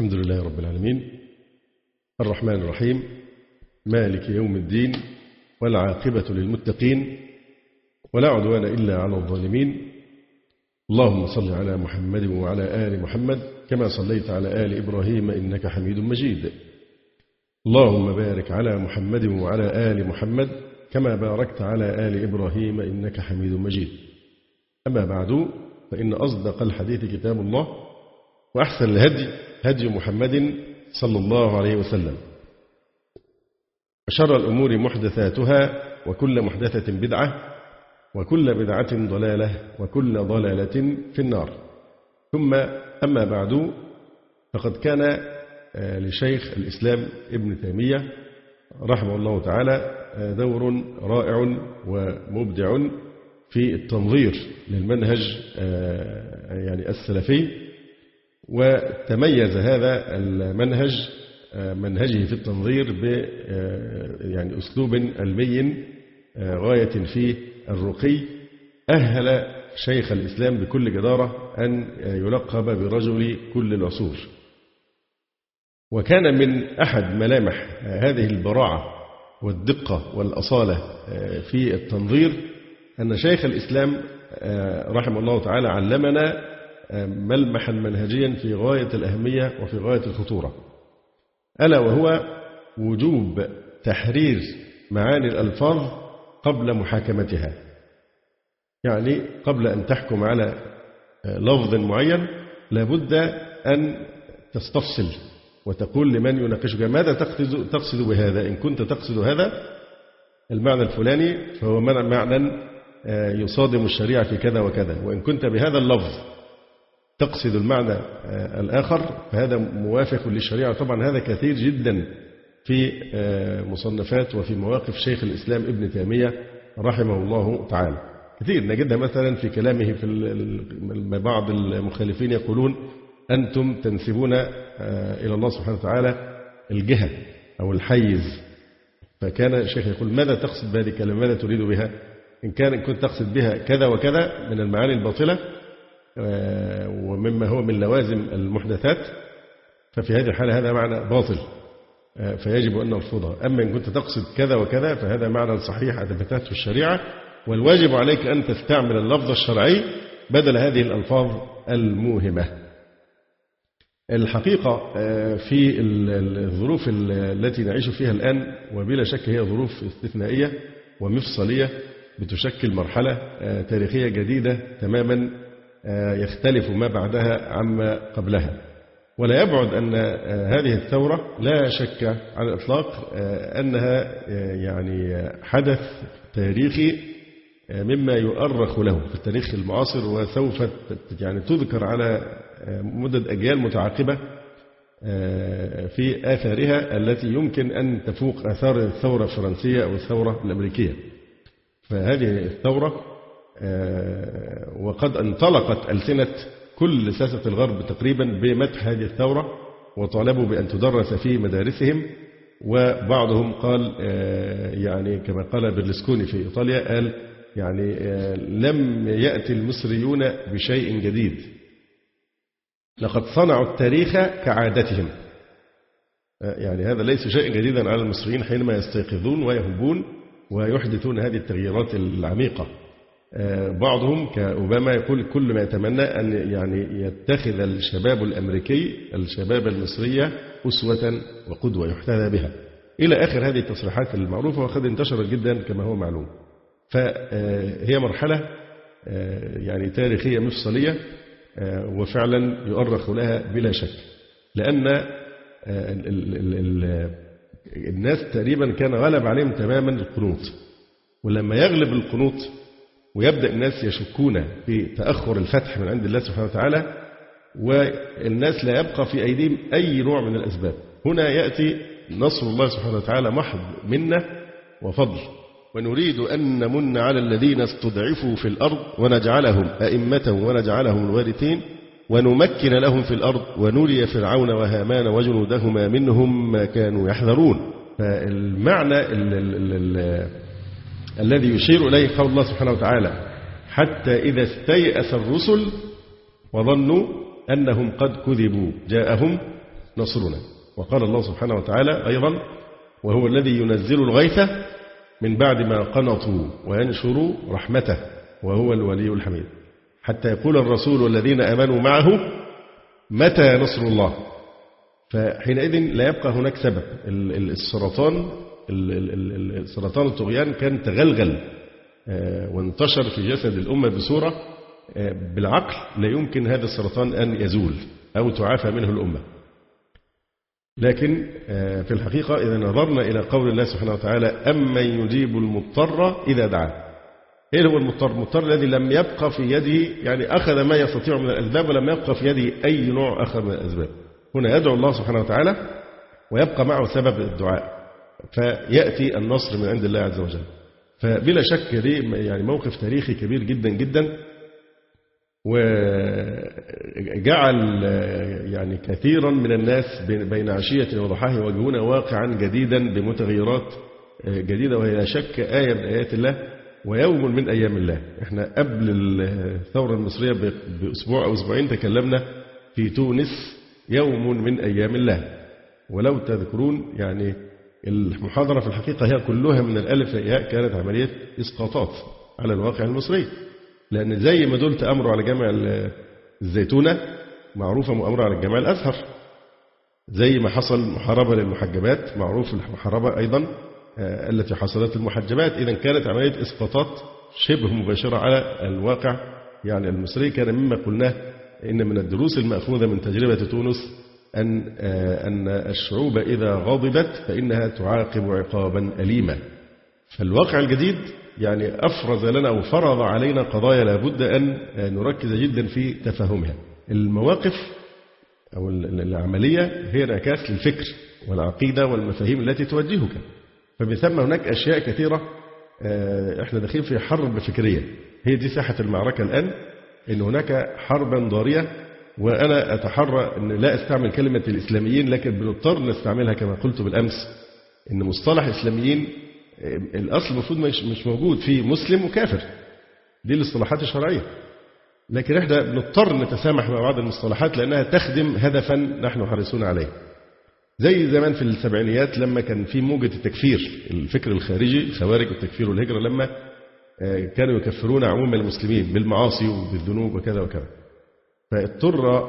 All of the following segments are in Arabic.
الحمد لله رب العالمين. الرحمن الرحيم. مالك يوم الدين والعاقبة للمتقين ولا عدوان إلا على الظالمين. اللهم صل على محمد وعلى آل محمد كما صليت على آل إبراهيم إنك حميد مجيد. اللهم بارك على محمد وعلى آل محمد كما باركت على آل إبراهيم إنك حميد مجيد. أما بعد فإن أصدق الحديث كتاب الله وأحسن الهدي هدي محمد صلى الله عليه وسلم. وشر الأمور محدثاتها وكل محدثة بدعة وكل بدعة ضلالة وكل ضلالة في النار. ثم أما بعد فقد كان لشيخ الإسلام ابن تيمية رحمه الله تعالى دور رائع ومبدع في التنظير للمنهج يعني السلفي. وتميز هذا المنهج منهجه في التنظير ب يعني أسلوب علمي غاية في الرقي. أهل شيخ الإسلام بكل جدارة أن يلقب برجل كل العصور. وكان من أحد ملامح هذه البراعة والدقة والأصالة في التنظير أن شيخ الإسلام رحمه الله تعالى علمنا ملمحا منهجيا في غاية الأهمية وفي غاية الخطورة. ألا وهو وجوب تحرير معاني الألفاظ قبل محاكمتها. يعني قبل أن تحكم على لفظ معين لابد أن تستفصل وتقول لمن يناقشك ماذا تقصد, تقصد بهذا؟ إن كنت تقصد هذا المعنى الفلاني فهو معنى يصادم الشريعة في كذا وكذا وإن كنت بهذا اللفظ تقصد المعنى الآخر فهذا موافق للشريعة. طبعا هذا كثير جدا في مصنفات وفي مواقف شيخ الإسلام ابن تيمية رحمه الله تعالى. كثير. نجدها مثلا في كلامه في بعض المخالفين يقولون أنتم تنسبون إلى الله سبحانه وتعالى الجهة أو الحيز. فكان الشيخ يقول ماذا تقصد بهذه الكلمة؟ ماذا تريد بها؟ إن كان كنت تقصد بها كذا وكذا من المعاني الباطلة ومما هو من لوازم المحدثات ففي هذه الحالة هذا معنى باطل فيجب أن نرفضها أما إن كنت تقصد كذا وكذا فهذا معنى صحيح أثبتته الشريعة والواجب عليك أن تستعمل اللفظ الشرعي بدل هذه الألفاظ الموهمة. الحقيقة في الظروف التي نعيش فيها الآن وبلا شك هي ظروف استثنائية ومفصلية بتشكل مرحلة تاريخية جديدة تماما يختلف ما بعدها عما قبلها. ولا يبعد أن هذه الثورة لا شك على الإطلاق أنها يعني حدث تاريخي مما يؤرخ له في التاريخ المعاصر وسوف يعني تذكر على مدد أجيال متعاقبة في آثارها التي يمكن أن تفوق آثار الثورة الفرنسية أو الثورة الأمريكية. فهذه الثورة وقد انطلقت ألسنة كل ساسة الغرب تقريبا بمدح هذه الثورة وطالبوا بأن تدرس في مدارسهم وبعضهم قال يعني كما قال برلسكوني في إيطاليا قال يعني لم يأتي المصريون بشيء جديد. لقد صنعوا التاريخ كعادتهم. يعني هذا ليس شيء جديدا على المصريين حينما يستيقظون ويهبون ويحدثون هذه التغييرات العميقة. بعضهم كأوباما يقول كل ما يتمنى أن يعني يتخذ الشباب الأمريكي الشباب المصرية أسوة وقدوة يحتذى بها. إلى آخر هذه التصريحات المعروفة وقد انتشرت جدا كما هو معلوم. فهي مرحلة يعني تاريخية مفصلية وفعلا يؤرخ لها بلا شك. لأن الناس تقريبا كان غلب عليهم تماما القنوط. ولما يغلب القنوط ويبدأ الناس يشكون في تأخر الفتح من عند الله سبحانه وتعالى والناس لا يبقى في أيديهم أي نوع من الأسباب. هنا يأتي نصر الله سبحانه وتعالى محض منة وفضل. ونريد أن نمن على الذين استضعفوا في الأرض ونجعلهم أئمة ونجعلهم الوارثين ونمكن لهم في الأرض ونري فرعون وهامان وجنودهما منهم ما كانوا يحذرون. فالمعنى ال ال ال الذي يشير إليه قول الله سبحانه وتعالى حتى إذا استيأس الرسل وظنوا أنهم قد كذبوا جاءهم نصرنا. وقال الله سبحانه وتعالى أيضا وهو الذي ينزل الغيث من بعد ما قنطوا وينشر رحمته وهو الولي الحميد. حتى يقول الرسول والذين آمنوا معه متى نصر الله؟ فحينئذ لا يبقى هناك سبب السرطان السرطان الطغيان كان تغلغل آه، وانتشر في جسد الأمة بصورة آه، بالعقل لا يمكن هذا السرطان أن يزول أو تعافى منه الأمة. لكن آه، في الحقيقة إذا نظرنا إلى قول الله سبحانه وتعالى أمن يجيب المضطر إذا دعاه. إيه هو المضطر؟ المضطر الذي لم يبقى في يده يعني أخذ ما يستطيع من الأسباب ولم يبقى في يده أي نوع آخر من الأسباب. هنا يدعو الله سبحانه وتعالى ويبقى معه سبب الدعاء. فيأتي النصر من عند الله عز وجل. فبلا شك دي يعني موقف تاريخي كبير جدا جدا وجعل يعني كثيرا من الناس بين عشية وضحاها يواجهون واقعا جديدا بمتغيرات جديدة وهي لا شك آية من آيات الله ويوم من أيام الله. إحنا قبل الثورة المصرية بأسبوع أو أسبوعين تكلمنا في تونس يوم من أيام الله. ولو تذكرون يعني المحاضرة في الحقيقة هي كلها من الألف للياء كانت عملية إسقاطات على الواقع المصري. لأن زي ما دول تأمروا على جامع الزيتونة معروفة مؤامرة على الجامع الأزهر. زي ما حصل محاربة للمحجبات معروف المحاربة أيضا آه، التي حصلت للمحجبات. إذا كانت عملية إسقاطات شبه مباشرة على الواقع. يعني المصري كان مما قلناه إن من الدروس المأخوذة من تجربة تونس أن آه، أن الشعوب إذا غضبت فإنها تعاقب عقابا أليما. فالواقع الجديد يعني أفرز لنا أو فرض علينا قضايا لابد أن نركز جدا في تفهمها المواقف أو العملية هي انعكاس للفكر والعقيدة والمفاهيم التي توجهك. فمن ثم هناك أشياء كثيرة آه، إحنا داخلين في حرب فكرية. هي دي ساحة المعركة الآن إن هناك حربا ضارية وأنا أتحرى أن لا أستعمل كلمة الإسلاميين لكن بنضطر نستعملها كما قلت بالأمس أن مصطلح إسلاميين الأصل المفروض مش مش موجود في مسلم وكافر دي الاصطلاحات الشرعية. لكن إحنا بنضطر نتسامح مع بعض المصطلحات لأنها تخدم هدفا نحن حريصون عليه. زي زمان في السبعينيات لما كان في موجة التكفير الفكر الخارجي الخوارج والتكفير والهجرة لما آه، كانوا يكفرون عموم المسلمين بالمعاصي وبالذنوب وكذا وكذا. فاضطر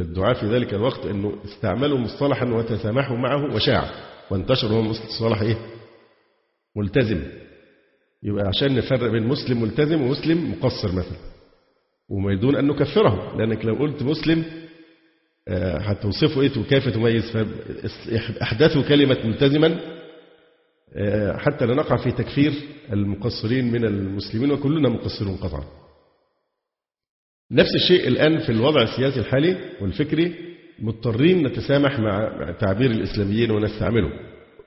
الدعاء في ذلك الوقت أنه استعملوا مصطلحا وتسامحوا معه وشاع. وانتشر هو مصطلح إيه؟ ملتزم. يبقى عشان نفرق بين مسلم ملتزم ومسلم مقصر مثلا. وما يدون أن نكفره لأنك لو قلت مسلم آه، هتوصفه إيه؟ وكيف تميز. فأحدثوا كلمة ملتزما آه، حتى لا نقع في تكفير المقصرين من المسلمين وكلنا مقصرون قطعا. نفس الشيء الآن في الوضع السياسي الحالي والفكري مضطرين نتسامح مع تعبير الإسلاميين ونستعمله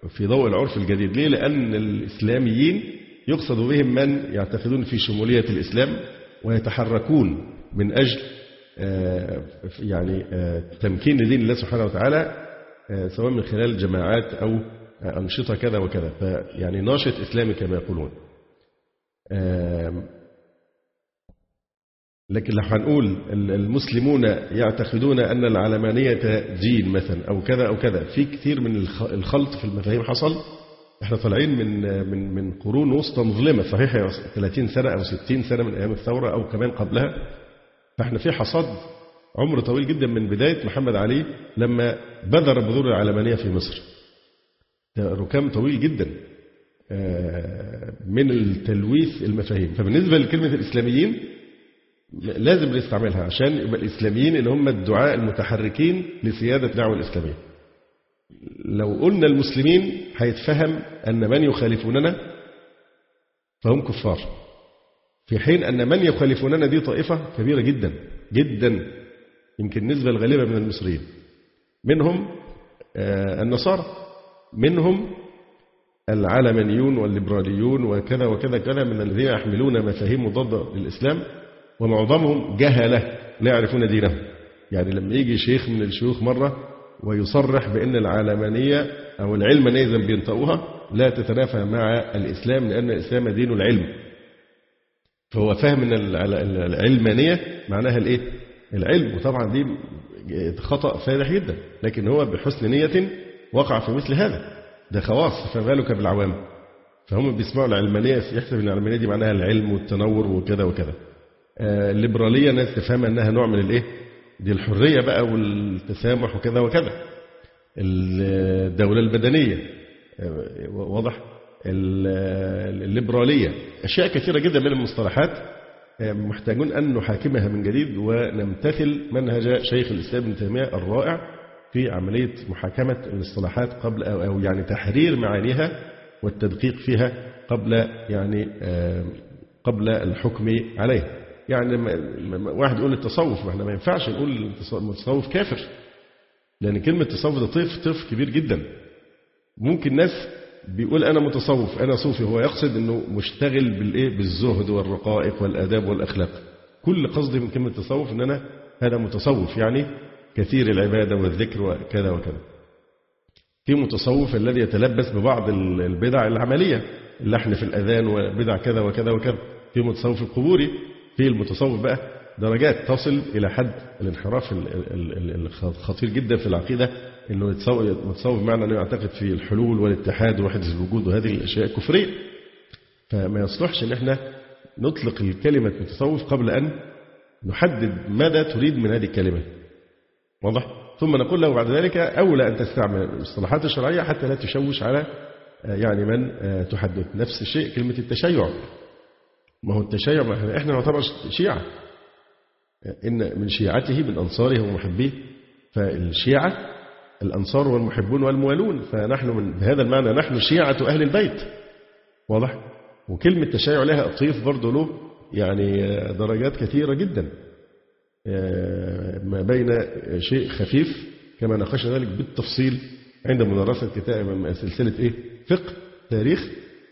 في ضوء العرف الجديد. ليه؟ لأن الإسلاميين يقصد بهم من يعتقدون في شمولية الإسلام ويتحركون من أجل آه، يعني آه، تمكين دين الله سبحانه وتعالى آه، سواء من خلال جماعات أو أنشطة كذا وكذا. فيعني ناشط إسلامي كما يقولون. لكن لو هنقول المسلمون يعتقدون أن العلمانية دين مثلا أو كذا أو كذا في كثير من الخلط في المفاهيم حصل. إحنا طالعين من من من قرون وسطى مظلمة صحيح 30 سنة أو 60 سنة من أيام الثورة أو كمان قبلها. فإحنا في حصاد عمر طويل جدا من بداية محمد علي لما بذر بذور العلمانية في مصر. ركام طويل جدا آه، من التلويث المفاهيم. فبالنسبة لكلمة الإسلاميين لازم نستعملها عشان يبقى الإسلاميين اللي هم الدعاء المتحركين لسيادة الدعوة الإسلامية. لو قلنا المسلمين هيتفهم أن من يخالفوننا؟ فهم كفار. في حين أن من يخالفوننا دي طائفة كبيرة جدا جدا يمكن نسبة الغالبة من المصريين. منهم النصارى. منهم العلمانيون والليبراليون وكذا وكذا كذا من الذين يحملون مفاهيم مضادة للإسلام. ومعظمهم جهلة لا يعرفون دينهم يعني لما يجي شيخ من الشيوخ مرة ويصرح بأن العلمانية أو العلمانية ما بينطقوها لا تتنافى مع الإسلام لأن الإسلام دين العلم. فهو فاهم أن العلمانية معناها الإيه؟ العلم. وطبعا دي خطأ فادح جدا لكن هو بحسن نية وقع في مثل هذا. ده خواص فما بالك بالعوام؟ فهم بيسمعوا العلمانية يحسب أن العلمانية دي معناها العلم والتنور وكذا وكذا. آه، الليبرالية ناس تفهم أنها نوع من الإيه؟ دي الحرية بقى والتسامح وكذا وكذا. الدولة البدنية آه، واضح. الليبرالية. أشياء كثيرة جدا من المصطلحات آه، محتاجون أن نحاكمها من جديد ونمتثل منهج شيخ الإسلام ابن تيمية الرائع في عملية محاكمة الاصطلاحات قبل أو يعني تحرير معانيها والتدقيق فيها قبل يعني قبل الحكم عليها. يعني واحد يقول التصوف ما إحنا ما ينفعش نقول التصوف كافر. لأن كلمة تصوف ده طيف طيف كبير جدا. ممكن ناس بيقول أنا متصوف أنا صوفي هو يقصد أنه مشتغل بالإيه؟ بالزهد والرقائق والآداب والأخلاق. كل قصدي من كلمة تصوف أن أنا هذا متصوف يعني كثير العبادة والذكر وكذا وكذا. في متصوف الذي يتلبس ببعض البدع العملية اللحن في الأذان وبدع كذا وكذا وكذا. في متصوف القبوري في المتصوف بقى درجات تصل إلى حد الانحراف الخطير جدا في العقيدة أنه متصوف بمعنى أنه يعتقد في الحلول والاتحاد ووحدة الوجود وهذه الأشياء كفرية. فما يصلحش أن إحنا نطلق الكلمة متصوف قبل أن نحدد ماذا تريد من هذه الكلمة. واضح؟ ثم نقول له بعد ذلك أولى أن تستعمل المصطلحات الشرعية حتى لا تشوش على آه، يعني من آه، تحدث. نفس الشيء كلمة التشيع. ما هو التشيع ما إحنا نعتبر شيعة. إن من شيعته من أنصاره ومحبيه فالشيعة الأنصار والمحبون والموالون. فنحن من بهذا المعنى نحن شيعة أهل البيت. واضح؟ وكلمة تشيع لها أطيف برضه له يعني آه، درجات كثيرة جدا. ما بين شيء خفيف كما ناقشنا ذلك بالتفصيل عند مدرسة كتاب سلسلة إيه؟ فقه تاريخ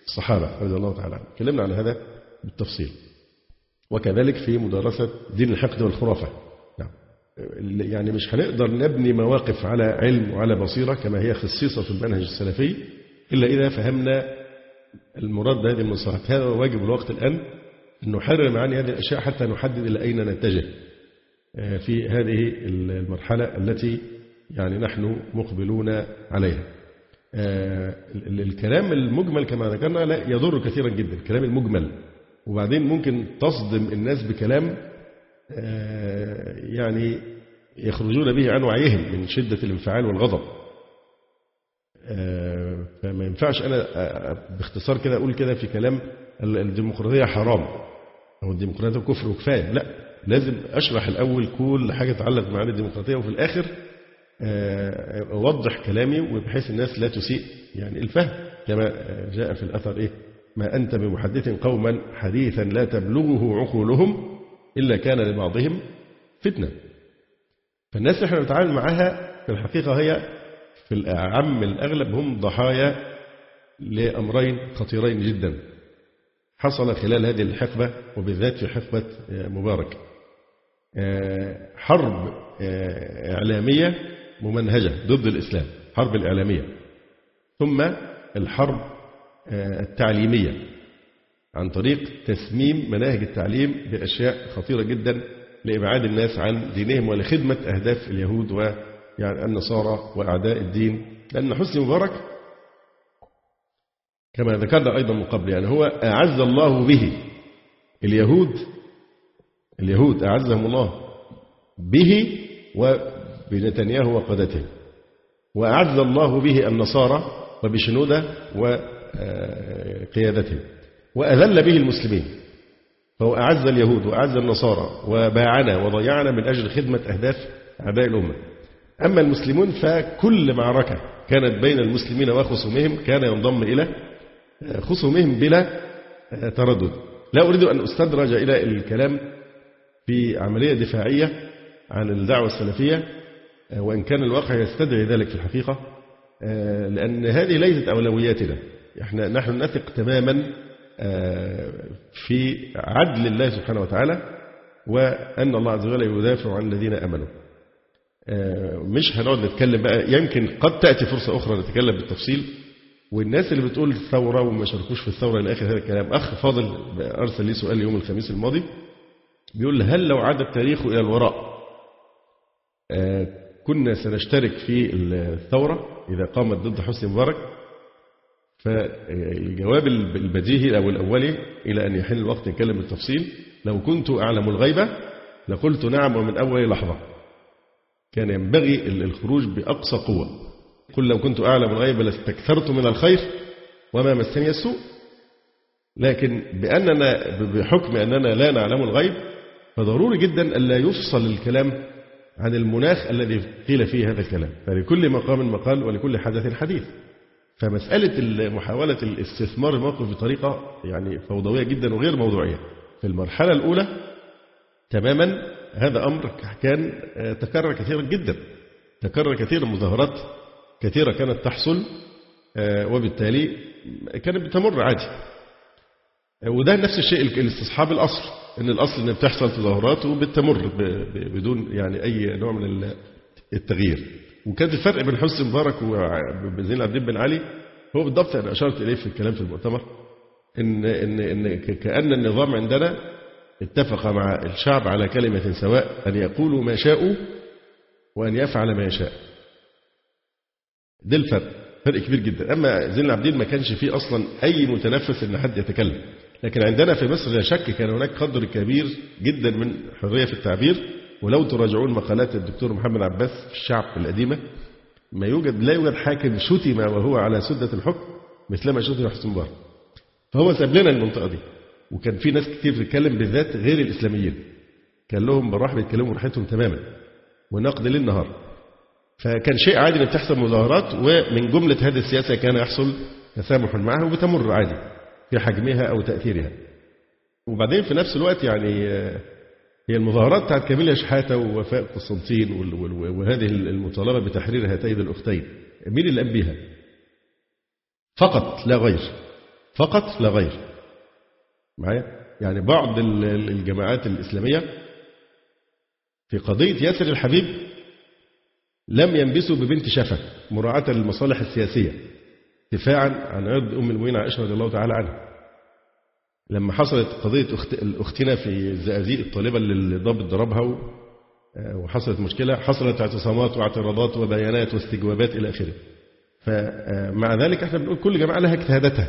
الصحابة رضي الله تعالى عنهم. تكلمنا عن هذا. بالتفصيل. وكذلك في مدرسة دين الحقد والخرافة. نعم. يعني مش هنقدر نبني مواقف على علم وعلى بصيرة كما هي خصيصة في المنهج السلفي إلا إذا فهمنا المراد بهذه المصطلحات هذا واجب الوقت الآن أن نحرر معاني هذه الأشياء حتى نحدد إلى أين نتجه آه، في هذه المرحلة التي يعني نحن مقبلون عليها. آه، الكلام المجمل كما ذكرنا لا يضر كثيرا جدا. الكلام المجمل وبعدين ممكن تصدم الناس بكلام آه، يعني يخرجون به عن وعيهم من شدة الانفعال والغضب. فما ينفعش أنا باختصار كده أقول كده في كلام الديمقراطية حرام. أو الديمقراطية كفر وكفاية. لا لازم أشرح الأول كل حاجة تتعلق بمعاني الديمقراطية وفي الآخر آه، أوضح كلامي وبحيث الناس لا تسيء يعني الفهم كما جاء في الأثر إيه؟ ما أنت بمحدث قوما حديثا لا تبلغه عقولهم إلا كان لبعضهم فتنة. فالناس اللي إحنا بنتعامل معاها في الحقيقة هي في الأعم الأغلب هم ضحايا لأمرين خطيرين جدا. حصل خلال هذه الحقبة وبالذات في حقبة مبارك. آه، حرب آه، إعلامية ممنهجة ضد الإسلام حرب الإعلامية ثم الحرب آه، التعليمية عن طريق تسميم مناهج التعليم بأشياء خطيرة جدا لإبعاد الناس عن دينهم ولخدمة أهداف اليهود ويعني النصارى وأعداء الدين لأن حسني مبارك كما ذكرنا أيضا من قبل يعني هو أعز الله به اليهود اليهود أعزهم الله به وبنتنياهو وقادته وأعز الله به النصارى وبشنودة وقيادته وأذل به المسلمين فهو أعز اليهود وأعز النصارى وباعنا وضيعنا من أجل خدمة أهداف أعداء الأمة. أما المسلمون فكل معركة كانت بين المسلمين وخصومهم كان ينضم إلى خصومهم بلا تردد. لا أريد أن أستدرج إلى الكلام في عملية دفاعية عن الدعوة السلفية وإن كان الواقع يستدعي ذلك في الحقيقة لأن هذه ليست أولوياتنا. إحنا نحن نثق تماما في عدل الله سبحانه وتعالى وأن الله عز وجل يدافع عن الذين أمنوا. مش هنقعد نتكلم بقى يمكن قد تأتي فرصة أخرى نتكلم بالتفصيل. والناس اللي بتقول الثورة وما شاركوش في الثورة إلى آخر هذا الكلام أخ فاضل أرسل لي سؤال يوم الخميس الماضي. بيقول هل لو عاد التاريخ إلى الوراء كنا سنشترك في الثورة إذا قامت ضد حسني مبارك؟ فالجواب البديهي أو الأولي إلى أن يحل الوقت نتكلم بالتفصيل. لو كنت أعلم الغيبة لقلت نعم ومن أول لحظة. كان ينبغي الخروج بأقصى قوة. قل لو كنت أعلم الغيب لاستكثرت من الخير وما مسني السوء. لكن بأننا بحكم أننا لا نعلم الغيب فضروري جدا ألا يفصل الكلام عن المناخ الذي قيل فيه هذا الكلام. فلكل مقام مقال ولكل حدث حديث. فمسألة محاولة الاستثمار الموقف بطريقة يعني فوضوية جدا وغير موضوعية. في المرحلة الأولى تماما هذا أمر كان تكرر كثيرا جدا. تكرر كثيرا مظاهرات كثيرة كانت تحصل وبالتالي كانت بتمر عادي. وده نفس الشيء الاستصحاب الأصل إن الأصل إن بتحصل تظاهرات وبتمر بدون يعني أي نوع من التغيير. وكان الفرق بين حسني مبارك وزين العابدين بن علي هو بالضبط أنا أشرت إليه في الكلام في المؤتمر ان ان إن كأن النظام عندنا اتفق مع الشعب على كلمة سواء أن يقولوا ما شاءوا وأن يفعل ما يشاء. ده الفرق فرق كبير جدا. أما زين العابدين ما كانش فيه أصلا أي متنفس إن حد يتكلم. لكن عندنا في مصر لا شك كان هناك قدر كبير جدا من حرية في التعبير. ولو تراجعون مقالات الدكتور محمد عباس في الشعب القديمة ما يوجد لا يوجد حاكم شتم وهو على سدة الحكم مثلما شتم حسن مبارك. فهو ساب لنا المنطقة دي. وكان في ناس كتير بتتكلم بالذات غير الإسلاميين. كان لهم براح بيتكلموا براحتهم تماما. ونقد ليل نهار فكان شيء عادي ان بتحصل مظاهرات ومن جملة هذه السياسة كان يحصل تسامح معها وبتمر عادي في حجمها أو تأثيرها. وبعدين في نفس الوقت يعني هي المظاهرات بتاعت كاميليا شحاتة ووفاء قسطنطين وهذه المطالبة بتحرير هاتين الأختين مين اللي قام بيها؟ فقط لا غير فقط لا غير معايا؟ يعني بعض الجماعات الإسلامية في قضية ياسر الحبيب لم ينبسوا ببنت شفا مراعاة للمصالح السياسية دفاعا عن عرض أم المؤمنين عائشة رضي الله تعالى عنها لما حصلت قضية أخت... أختنا في الزقازيق الطالبة اللي الضابط ضربها وحصلت مشكلة حصلت اعتصامات واعتراضات وبيانات واستجوابات إلى آخره. فمع ذلك إحنا بنقول كل جماعة لها اجتهاداتها.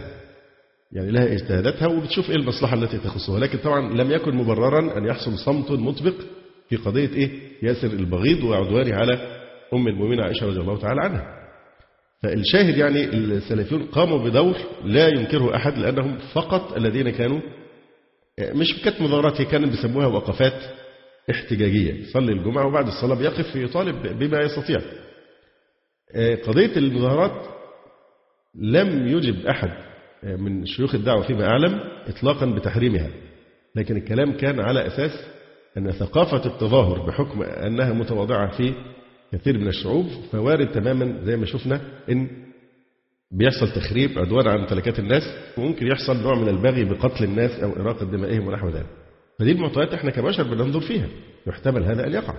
يعني لها اجتهاداتها وبتشوف إيه المصلحة التي تخصها. لكن طبعا لم يكن مبررا أن يحصل صمت مطبق في قضية إيه؟ ياسر البغيض وعدوانه على أم المؤمنين عائشة رضي الله تعالى عنها. فالشاهد يعني السلفيون قاموا بدور لا ينكره أحد لأنهم فقط الذين كانوا مش كانت مظاهرات هي كانوا بيسموها وقفات احتجاجية يصلي الجمعة وبعد الصلاة بيقف يطالب بما يستطيع. قضية المظاهرات لم يجب أحد من شيوخ الدعوة فيما أعلم إطلاقا بتحريمها لكن الكلام كان على أساس أن ثقافة التظاهر بحكم أنها متواضعة في كثير من الشعوب فوارد تماما زي ما شفنا إن بيحصل تخريب عدوان على ممتلكات الناس وممكن يحصل نوع من البغي بقتل الناس أو إراقة دمائهم ونحو ذلك. فدي المعطيات إحنا كبشر بننظر فيها يحتمل هذا أن يقع.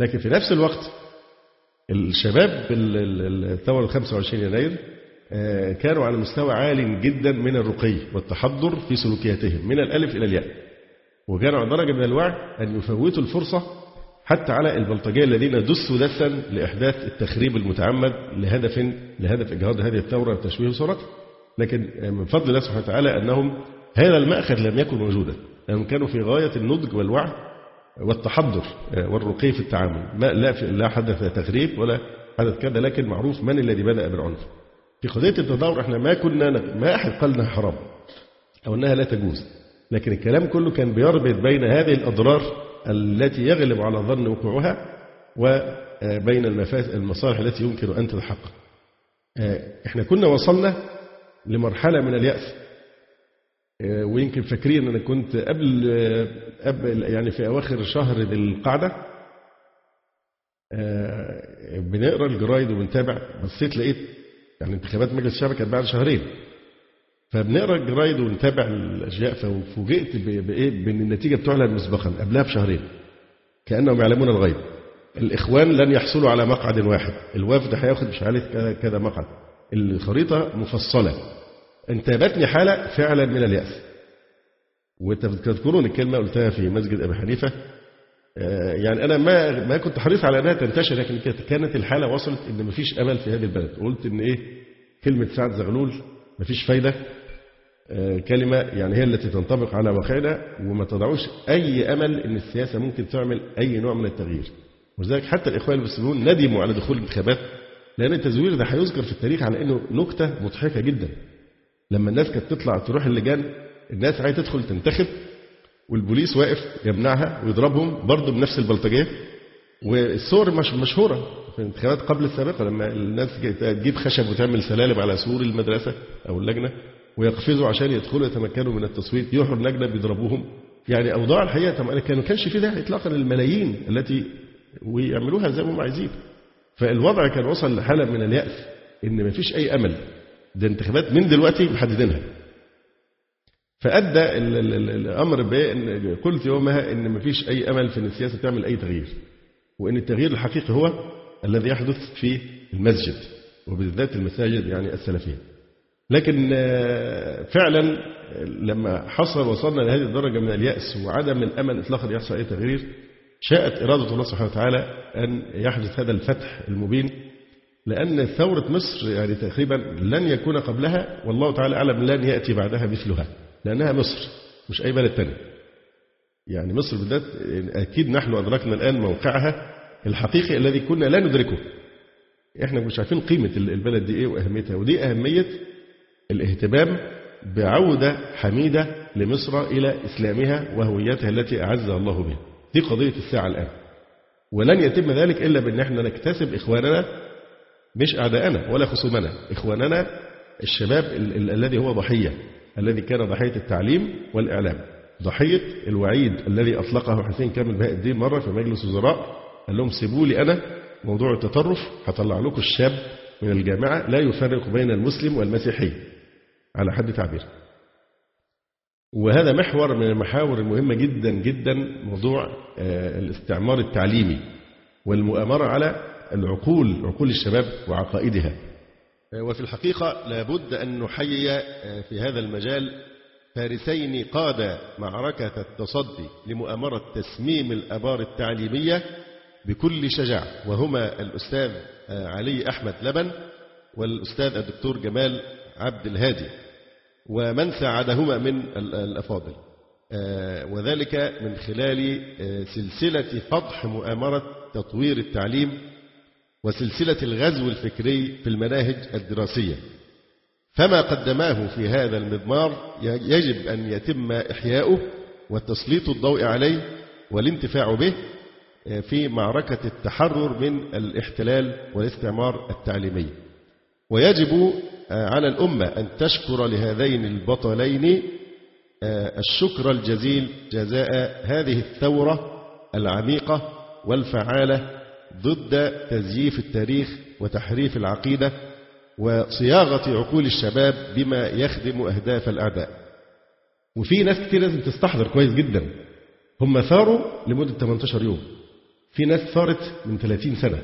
لكن في نفس الوقت الشباب الثورة 25 يناير كانوا على مستوى عال جدا من الرقي والتحضر في سلوكياتهم من الألف إلى الياء. وكانوا على درجة من الوعي أن يفوتوا الفرصة حتى على البلطجية الذين دسوا دسا لإحداث التخريب المتعمد لهدف لهدف إجهاض هذه الثورة وتشويه صورتها لكن من فضل الله سبحانه وتعالى أنهم هذا المأخذ لم يكن موجودا. لأنهم كانوا في غاية النضج والوعي والتحضر والرقي في التعامل. ما لا لا حدث تخريب ولا حدث كذا لكن معروف من الذي بدأ بالعنف. في قضية التظاهر إحنا ما كنا ما أحد قال إنها حرام أو أنها لا تجوز. لكن الكلام كله كان بيربط بين هذه الأضرار التي يغلب على ظن وقوعها وبين المصالح التي يمكن أن تتحقق إحنا كنا وصلنا لمرحلة من اليأس. ويمكن فاكرين أن أنا كنت قبل قبل يعني في أواخر شهر ذي القعدة. بنقرأ الجرايد وبنتابع. بصيت لقيت يعني انتخابات مجلس الشعب كانت بعد شهرين. فبنقرأ الجرايد ونتابع الأشياء. ففوجئت بإيه؟ بإن النتيجة بتعلن مسبقا قبلها بشهرين كأنهم يعلمون الغيب. الإخوان لن يحصلوا على مقعد واحد. الوفد هياخد مش عارف كذا مقعد. الخريطة مفصلة. انتابتني حالة فعلا من اليأس. وتذكرون الكلمة قلتها في مسجد أبي حنيفة. آه، يعني أنا ما ما كنت حريص على أنها تنتشر لكن كانت الحالة وصلت إن مفيش أمل في هذه البلد. قلت إن إيه؟ كلمة سعد زغلول مفيش فايدة. كلمة يعني هي التي تنطبق على واقعنا وما تضعوش أي أمل أن السياسة ممكن تعمل أي نوع من التغيير. ولذلك حتى الإخوان المسلمون ندموا على دخول الانتخابات لأن التزوير ده هيذكر في التاريخ على أنه نكتة مضحكة جدا. لما الناس كانت تطلع تروح اللجان الناس عايزة تدخل تنتخب والبوليس واقف يمنعها ويضربهم برضه بنفس البلطجية. والصور مش مشهورة في الانتخابات قبل السابقة لما الناس تجيب خشب وتعمل سلالم على سور المدرسة أو اللجنة. ويقفزوا عشان يدخلوا يتمكنوا من التصويت يروحوا اللجنة بيضربوهم. يعني أوضاع الحقيقة ما كانش في داعي إطلاقا للملايين التي ويعملوها زي ما هم عايزين. فالوضع كان وصل لحالة من اليأس إن ما فيش أي أمل. ده انتخابات من دلوقتي محددينها. فأدى الأمر بأن قلت يومها إن ما فيش أي أمل في أن السياسة تعمل أي تغيير. وأن التغيير الحقيقي هو الذي يحدث في المسجد وبالذات المساجد يعني السلفية. لكن آه، فعلا لما حصل وصلنا لهذه الدرجة من اليأس وعدم الأمل إطلاقا يحصل أي تغيير شاءت إرادة الله سبحانه وتعالى أن يحدث هذا الفتح المبين لأن ثورة مصر يعني تقريبا لن يكون قبلها والله تعالى أعلم لن يأتي بعدها مثلها لأنها مصر مش أي بلد تاني. يعني مصر بالذات أكيد نحن أدركنا الآن موقعها الحقيقي الذي كنا لا ندركه. إحنا مش عارفين قيمة البلد دي إيه وأهميتها ودي أهمية الاهتمام بعودة حميدة لمصر إلى إسلامها وهويتها التي أعزها الله بها. دي قضية الساعة الآن. ولن يتم ذلك إلا بأن إحنا نكتسب إخواننا مش أعداءنا ولا خصومنا إخواننا الشباب ال الذي هو ضحية الذي كان ضحية التعليم والإعلام. ضحية الوعيد الذي أطلقه حسين كامل بهاء الدين مرة في مجلس وزراء قال لهم سيبوا لي أنا موضوع التطرف هطلع لكم الشاب من الجامعة لا يفرق بين المسلم والمسيحي. على حد تعبير. وهذا محور من المحاور المهمة جدا جدا موضوع آه، الاستعمار التعليمي والمؤامرة على العقول عقول الشباب وعقائدها. آه، وفي الحقيقة لابد أن نحيي آه، في هذا المجال فارسين قادا معركة التصدي لمؤامرة تسميم الأبار التعليمية بكل شجاعة. وهما الأستاذ علي أحمد لبن والأستاذ الدكتور جمال عبد الهادي ومن ساعدهما من الأفاضل. آه، وذلك من خلال آه، سلسلة فضح مؤامرة تطوير التعليم وسلسلة الغزو الفكري في المناهج الدراسية. فما قدماه في هذا المضمار يجب أن يتم إحياؤه وتسليط الضوء عليه والانتفاع به آه، في معركة التحرر من الاحتلال والاستعمار التعليمي. ويجب على الأمة أن تشكر لهذين البطلين آه، الشكر الجزيل جزاء هذه الثورة العميقة والفعالة ضد تزييف التاريخ وتحريف العقيدة وصياغة عقول الشباب بما يخدم أهداف الأعداء. وفي ناس كتير لازم تستحضر كويس جدا. هم ثاروا لمدة 18 يوم. في ناس ثارت من 30 سنة.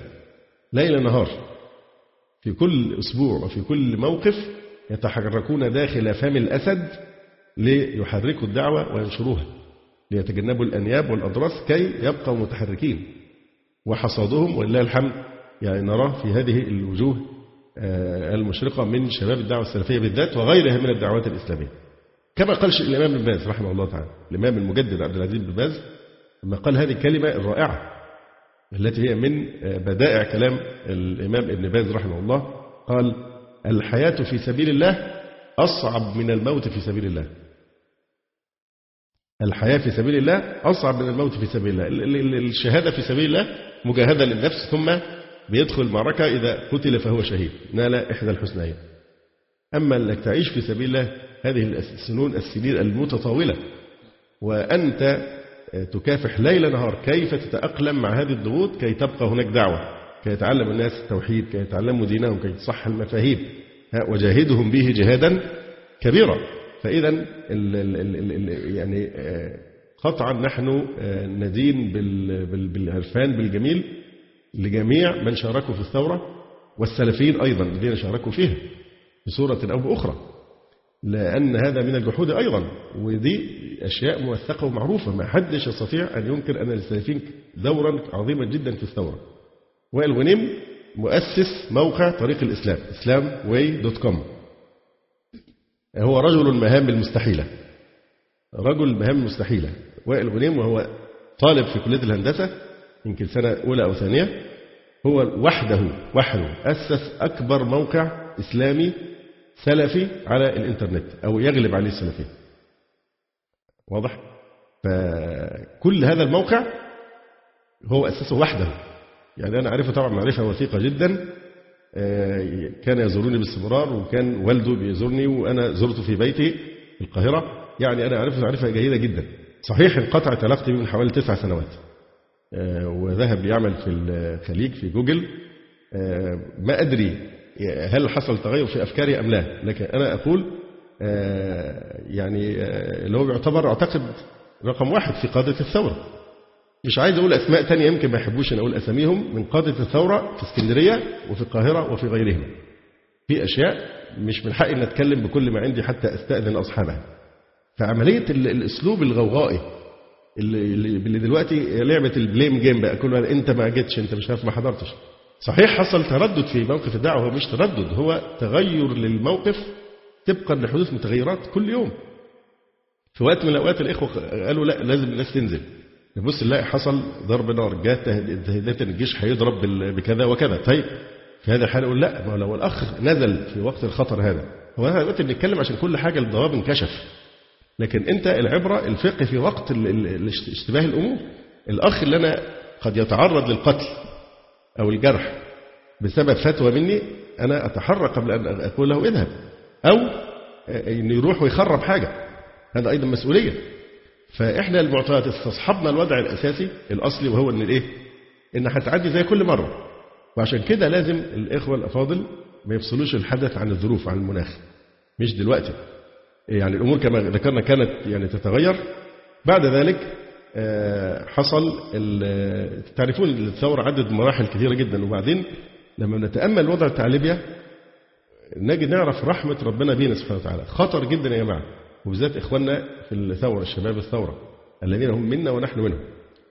ليل نهار. في كل أسبوع وفي كل موقف يتحركون داخل فم الأسد ليحركوا الدعوة وينشروها ليتجنبوا الأنياب والأضراس كي يبقوا متحركين. وحصادهم ولله الحمد يعني نراه في هذه الوجوه آه، المشرقة من شباب الدعوة السلفية بالذات وغيرها من الدعوات الإسلامية. كما قال الإمام ابن باز رحمه الله تعالى الإمام المجدد عبد العزيز بن باز لما قال هذه الكلمة الرائعة التي هي من بدائع كلام الإمام ابن باز رحمه الله. قال الحياة في سبيل الله أصعب من الموت في سبيل الله. الحياة في سبيل الله أصعب من الموت في سبيل الله. الشهادة في سبيل الله مجاهدة للنفس ثم بيدخل المعركة إذا قتل فهو شهيد. نال إحدى الحسنيين. أما أنك تعيش في سبيل الله هذه السنون السنين المتطاولة. وأنت تكافح ليل نهار كيف تتأقلم مع هذه الضغوط كي تبقى هناك دعوة كي يتعلم الناس التوحيد كي يتعلموا دينهم كي تصح المفاهيم. وجاهدهم به جهادا كبيرا. فإذا يعني آه، قطعا نحن آه، ندين بالعرفان بالجميل لجميع من شاركوا في الثورة والسلفيين أيضا الذين شاركوا فيها. بصورة أو بأخرى. لأن هذا من الجحود أيضا ودي أشياء موثقة ومعروفة. ما حدش يستطيع أن ينكر أن للسلفيين دورا عظيما جدا في الثورة. وائل مؤسس موقع طريق الإسلام Islamway دوت كوم. هو رجل المهام المستحيلة رجل المهام المستحيلة. وائل غنيم وهو طالب في كلية الهندسة يمكن سنة أولى أو ثانية هو وحده وحده أسس أكبر موقع إسلامي سلفي على الإنترنت أو يغلب عليه السلفي واضح؟ فكل هذا الموقع هو أسسه وحده. يعني أنا أعرفه طبعا معرفة وثيقة جدا. كان يزورني باستمرار وكان والده بيزورني وأنا زرته في بيتي في القاهرة. يعني أنا أعرفه معرفة جيدة جدا. صحيح انقطعت علاقتي من حوالي تسع سنوات. وذهب يعمل في الخليج في جوجل. ما أدري هل حصل تغير في أفكاري أم لا؟ لكن أنا أقول يعني اللي هو بيعتبر أعتقد رقم واحد في قادة الثورة. مش عايز أقول أسماء تانية يمكن ما يحبوش أن أقول أساميهم من قادة الثورة في اسكندرية وفي القاهرة وفي غيرهم. في أشياء مش من حقي أن أتكلم بكل ما عندي حتى أستأذن أصحابها. فعملية الأسلوب الغوغائي اللي, اللي دلوقتي لعبة البليم جيم بقى كل أنت ما جيتش أنت مش عارف ما حضرتش. صحيح حصل تردد في موقف الدعوة هو مش تردد هو تغير للموقف طبقا لحدوث متغيرات كل يوم. في وقت من الأوقات الإخوة قالوا لا لازم الناس تنزل. نبص نلاقي حصل ضرب نار جات تهديدات الجيش هيضرب بكذا وكذا. طيب في هذا الحال يقول لا ما لو الأخ نزل في وقت الخطر هذا هو إحنا دلوقتي بنتكلم عشان كل حاجة الضواب انكشف. لكن أنت العبرة الفقه في وقت اشتباه الأمور الأخ اللي أنا قد يتعرض للقتل أو الجرح بسبب فتوى مني أنا أتحرى قبل أن أقول له اذهب أو أنه يروح ويخرب حاجة. هذا أيضا مسؤولية. فإحنا المعطيات استصحبنا الوضع الأساسي الأصلي وهو أن الإيه؟ إن هتعدي زي كل مرة. وعشان كده لازم الإخوة الأفاضل ما يفصلوش الحدث عن الظروف عن المناخ. مش دلوقتي. يعني الأمور كما ذكرنا كانت يعني تتغير. بعد ذلك حصل تعرفون الثورة عدت مراحل كثيرة جدا وبعدين لما نتأمل الوضع بتاع ليبيا نجد نعرف رحمة ربنا بينا سبحانه وتعالى. خطر جدا يا جماعة وبالذات إخواننا في الثورة الشباب الثورة الذين هم منا ونحن منهم.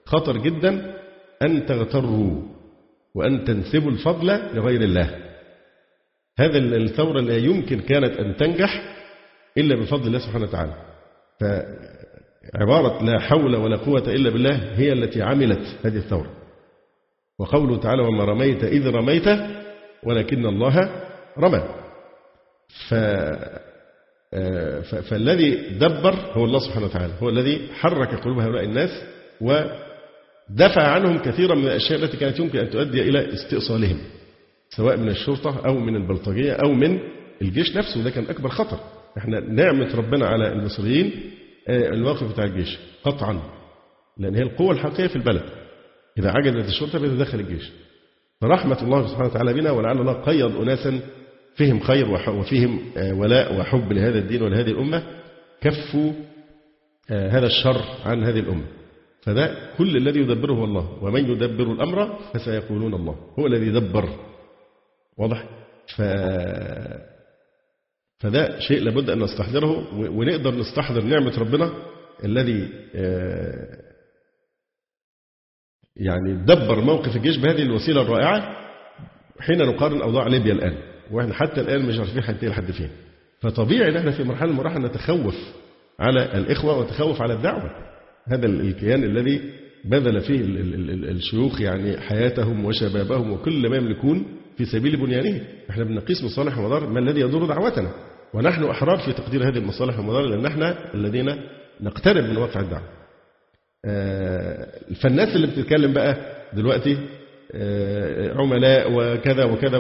خطر جدا أن تغتروا وأن تنسبوا الفضل لغير الله. هذا الثورة لا يمكن كانت أن تنجح إلا بفضل الله سبحانه وتعالى. فعبارة لا حول ولا قوة إلا بالله هي التي عملت هذه الثورة. وقوله تعالى وما رميت إذ رميت ولكن الله رمى. ف فالذي دبر هو الله سبحانه وتعالى هو الذي حرك قلوب هؤلاء الناس ودفع عنهم كثيرا من الأشياء التي كانت يمكن أن تؤدي إلى استئصالهم سواء من الشرطة أو من البلطجية أو من الجيش نفسه ده كان أكبر خطر. إحنا نعمة ربنا على المصريين آه، الموقف بتاع الجيش. قطعا. لأن هي القوة الحقيقية في البلد. إذا عجزت الشرطة بيتدخل الجيش. فرحمة الله سبحانه وتعالى بنا ولعل الله قيض أناسا فيهم خير وفيهم آه، ولاء وحب لهذا الدين ولهذه الأمة. كفوا آه، هذا الشر عن هذه الأمة. فده كل الذي يدبره هو الله. ومن يدبر الأمر فسيقولون الله. هو الذي دبر. واضح؟ ف فده شيء لابد أن نستحضره ونقدر نستحضر نعمة ربنا الذي آه، يعني دبر موقف الجيش بهذه الوسيلة الرائعة حين نقارن أوضاع ليبيا الآن. وإحنا حتى الآن مش عارفين هننتهي لحد فين. فطبيعي إن إحنا في مرحلة من المراحل نتخوف على الإخوة ونتخوف على الدعوة. هذا الكيان الذي بذل فيه الشيوخ يعني حياتهم وشبابهم وكل ما يملكون في سبيل بنيانه إحنا بنقيس مصالح ومضار ما الذي يضر دعوتنا. ونحن أحرار في تقدير هذه المصالح والمضار لأن إحنا الذين نقترب من واقع الدعوه آه، فالناس اللي بتتكلم بقى دلوقتي آه، عملاء وكذا وكذا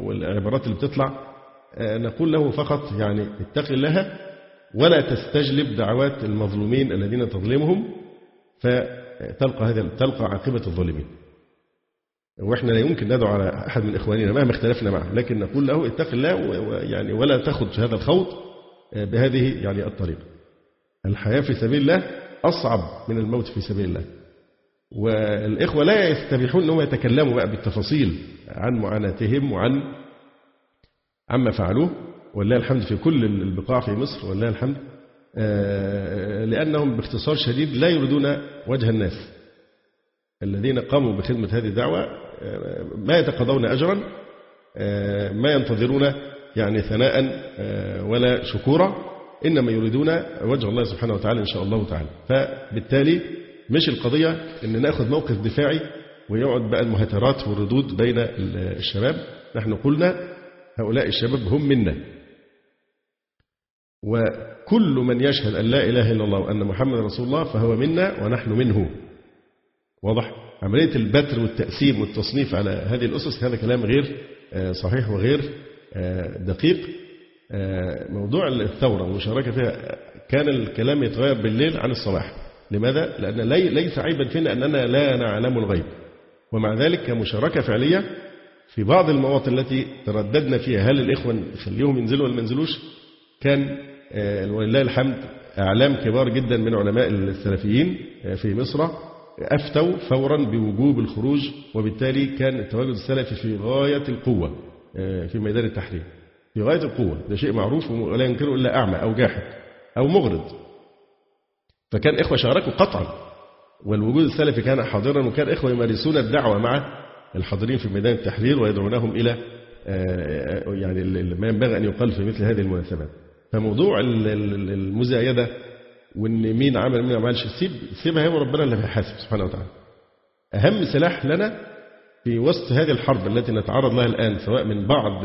والعبارات اللي بتطلع آه، نقول له فقط يعني اتق الله ولا تستجلب دعوات المظلومين الذين تظلمهم فتلقى هذا تلقى عاقبة الظالمين. وإحنا لا يمكن ندعو على أحد من إخواننا مهما اختلفنا معه لكن نقول له اتق الله ويعني ولا تخض هذا الخوض بهذه يعني الطريقة. الحياة في سبيل الله أصعب من الموت في سبيل الله. والإخوة لا يستبيحون إنهم يتكلموا بقى بالتفاصيل عن معاناتهم وعن عما فعلوه ولله الحمد في كل البقاع في مصر ولله الحمد لأنهم باختصار شديد لا يريدون وجه الناس الذين قاموا بخدمة هذه الدعوة ما يتقاضون أجرا ما ينتظرون يعني ثناء ولا شكورا إنما يريدون وجه الله سبحانه وتعالى إن شاء الله تعالى. فبالتالي مش القضية إن نأخذ موقف دفاعي ويقعد بقى المهاترات والردود بين الشباب. نحن قلنا هؤلاء الشباب هم منا. وكل من يشهد أن لا إله إلا الله وأن محمد رسول الله فهو منا ونحن منه. واضح؟ عملية البتر والتقسيم والتصنيف على هذه الأسس هذا كلام غير صحيح وغير دقيق. موضوع الثورة والمشاركة فيها كان الكلام يتغير بالليل عن الصباح. لماذا؟ لأن ليس عيبا فينا أننا لا نعلم الغيب. ومع ذلك كمشاركة فعلية في بعض المواطن التي ترددنا فيها هل الإخوة نخليهم ينزلوا ولا ما ينزلوش؟ كان ولله الحمد أعلام كبار جدا من علماء السلفيين في مصر. أفتوا فورا بوجوب الخروج وبالتالي كان التواجد السلفي في غاية القوة في ميدان التحرير. في غاية القوة ده شيء معروف ولا ينكره إلا أعمى أو جاحد أو مغرض. فكان إخوة شاركوا قطعا والوجود السلفي كان حاضرا وكان إخوة يمارسون الدعوة مع الحاضرين في ميدان التحرير ويدعونهم إلى يعني ما ينبغي أن يقال في مثل هذه المناسبات. فموضوع المزايدة وإن مين عمل مين ما عملش سيب سيبها هو ربنا اللي هيحاسب سبحانه وتعالى. أهم سلاح لنا في وسط هذه الحرب التي نتعرض لها الآن سواء من بعض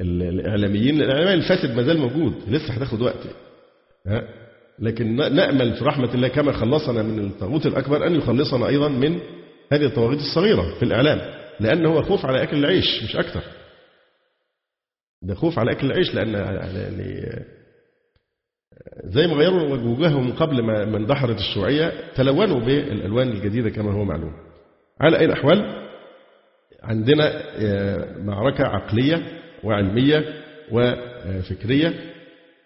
الإعلاميين الإعلامي الفاسد ما زال موجود لسه هتاخد وقت. ها؟ لكن نأمل في رحمة الله كما خلصنا من الطاغوت الأكبر أن يخلصنا أيضا من هذه الطواغيت الصغيرة في الإعلام لأن هو خوف على أكل العيش مش أكثر ده خوف على أكل العيش لأن يعني زي ما غيروا وجوههم قبل ما اندحرت الشيوعية تلونوا بالألوان الجديدة كما هو معلوم. على أي الأحوال عندنا معركة عقلية وعلمية وفكرية.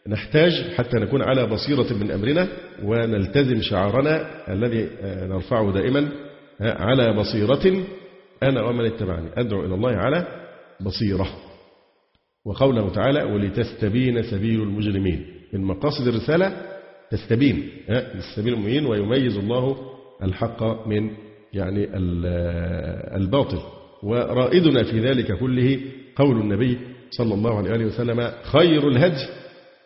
نحتاج حتى نكون على بصيرة من أمرنا ونلتزم شعارنا الذي نرفعه دائما على بصيرة أنا ومن اتبعني. أدعو إلى الله على بصيرة. وقوله تعالى ولتستبين سبيل المجرمين. من مقاصد الرسالة تستبين السبيل المبين ويميز الله الحق من يعني الباطل. ورائدنا في ذلك كله قول النبي صلى الله عليه وسلم خير الهدي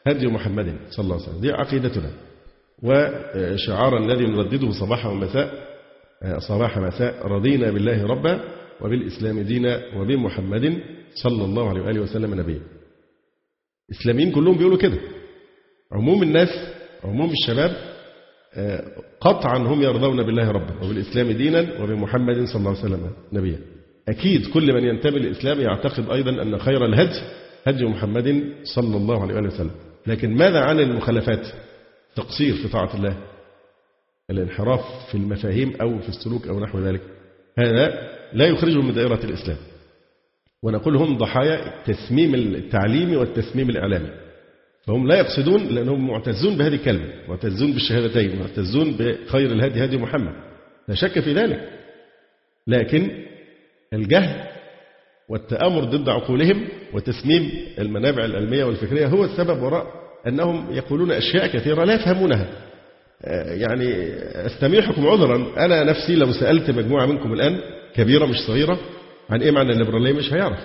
هدي محمد صلى الله عليه وسلم. دي عقيدتنا. وشعار الذي نردده صباحا ومساء صباح مساء رضينا بالله ربا وبالإسلام دينا وبمحمد صلى الله عليه وآله وسلم نبيا. الإسلاميين كلهم بيقولوا كده. عموم الناس عموم الشباب قطعا هم يرضون بالله ربا وبالإسلام دينا وبمحمد صلى الله عليه وسلم نبيا. أكيد كل من ينتمي للإسلام يعتقد أيضا أن خير الهدي هدي محمد صلى الله عليه وسلم. لكن ماذا عن المخالفات؟ تقصير في طاعة الله الانحراف في المفاهيم أو في السلوك أو نحو ذلك. هذا لا يخرجهم من دائرة الإسلام. ونقول هم ضحايا التسميم التعليمي والتسميم الإعلامي. فهم لا يقصدون لأنهم معتزون بهذه الكلمة معتزون بالشهادتين معتزون بخير الهدي هدي محمد. لا شك في ذلك. لكن الجهل والتآمر ضد عقولهم وتسميم المنابع العلمية والفكرية هو السبب وراء أنهم يقولون أشياء كثيرة لا يفهمونها. يعني أستميحكم عذرا. أنا نفسي لو سألت مجموعة منكم الآن كبيرة مش صغيرة عن إيه معنى الليبرالية مش هيعرف.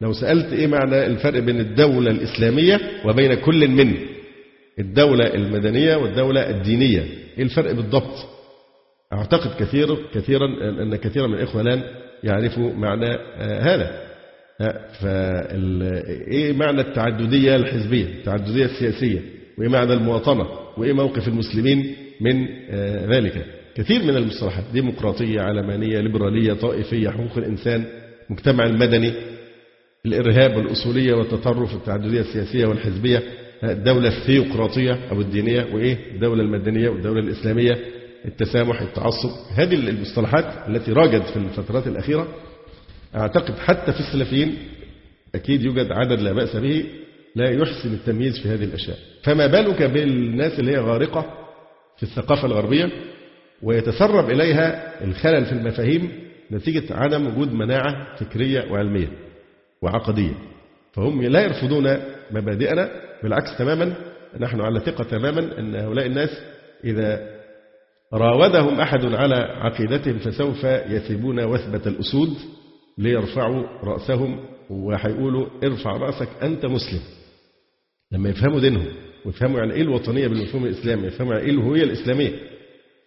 لو سألت إيه معنى الفرق بين الدولة الإسلامية وبين كل من؟ الدولة المدنية والدولة الدينية. إيه الفرق بالضبط؟ أعتقد كثير كثيرا أن كثيرا من الإخوة الآن يعرفوا معنى هذا. فإيه معنى التعددية الحزبية؟ التعددية السياسية. وإيه معنى المواطنة؟ وإيه موقف المسلمين من ذلك؟ كثير من المصطلحات. ديمقراطية علمانية ليبرالية طائفية حقوق الإنسان مجتمع المدني. الإرهاب والأصولية والتطرف التعددية السياسية والحزبية الدولة الثيوقراطية أو الدينية وإيه؟ الدولة المدنية والدولة الإسلامية التسامح التعصب هذه المصطلحات التي راجت في الفترات الأخيرة. أعتقد حتى في السلفيين أكيد يوجد عدد لا بأس به لا يحسن التمييز في هذه الأشياء. فما بالك بالناس اللي هي غارقة في الثقافة الغربية ويتسرب إليها الخلل في المفاهيم نتيجة عدم وجود مناعة فكرية وعلمية؟ وعقدية. فهم لا يرفضون مبادئنا بالعكس تماما نحن على ثقة تماما أن هؤلاء الناس إذا راودهم أحد على عقيدتهم فسوف يثبون وثبة الأسود ليرفعوا رأسهم وهيقولوا ارفع رأسك أنت مسلم. لما يفهموا دينهم ويفهموا يعني إيه الوطنية بالمفهوم الإسلامي يفهموا يعني إيه الهوية الإسلامية.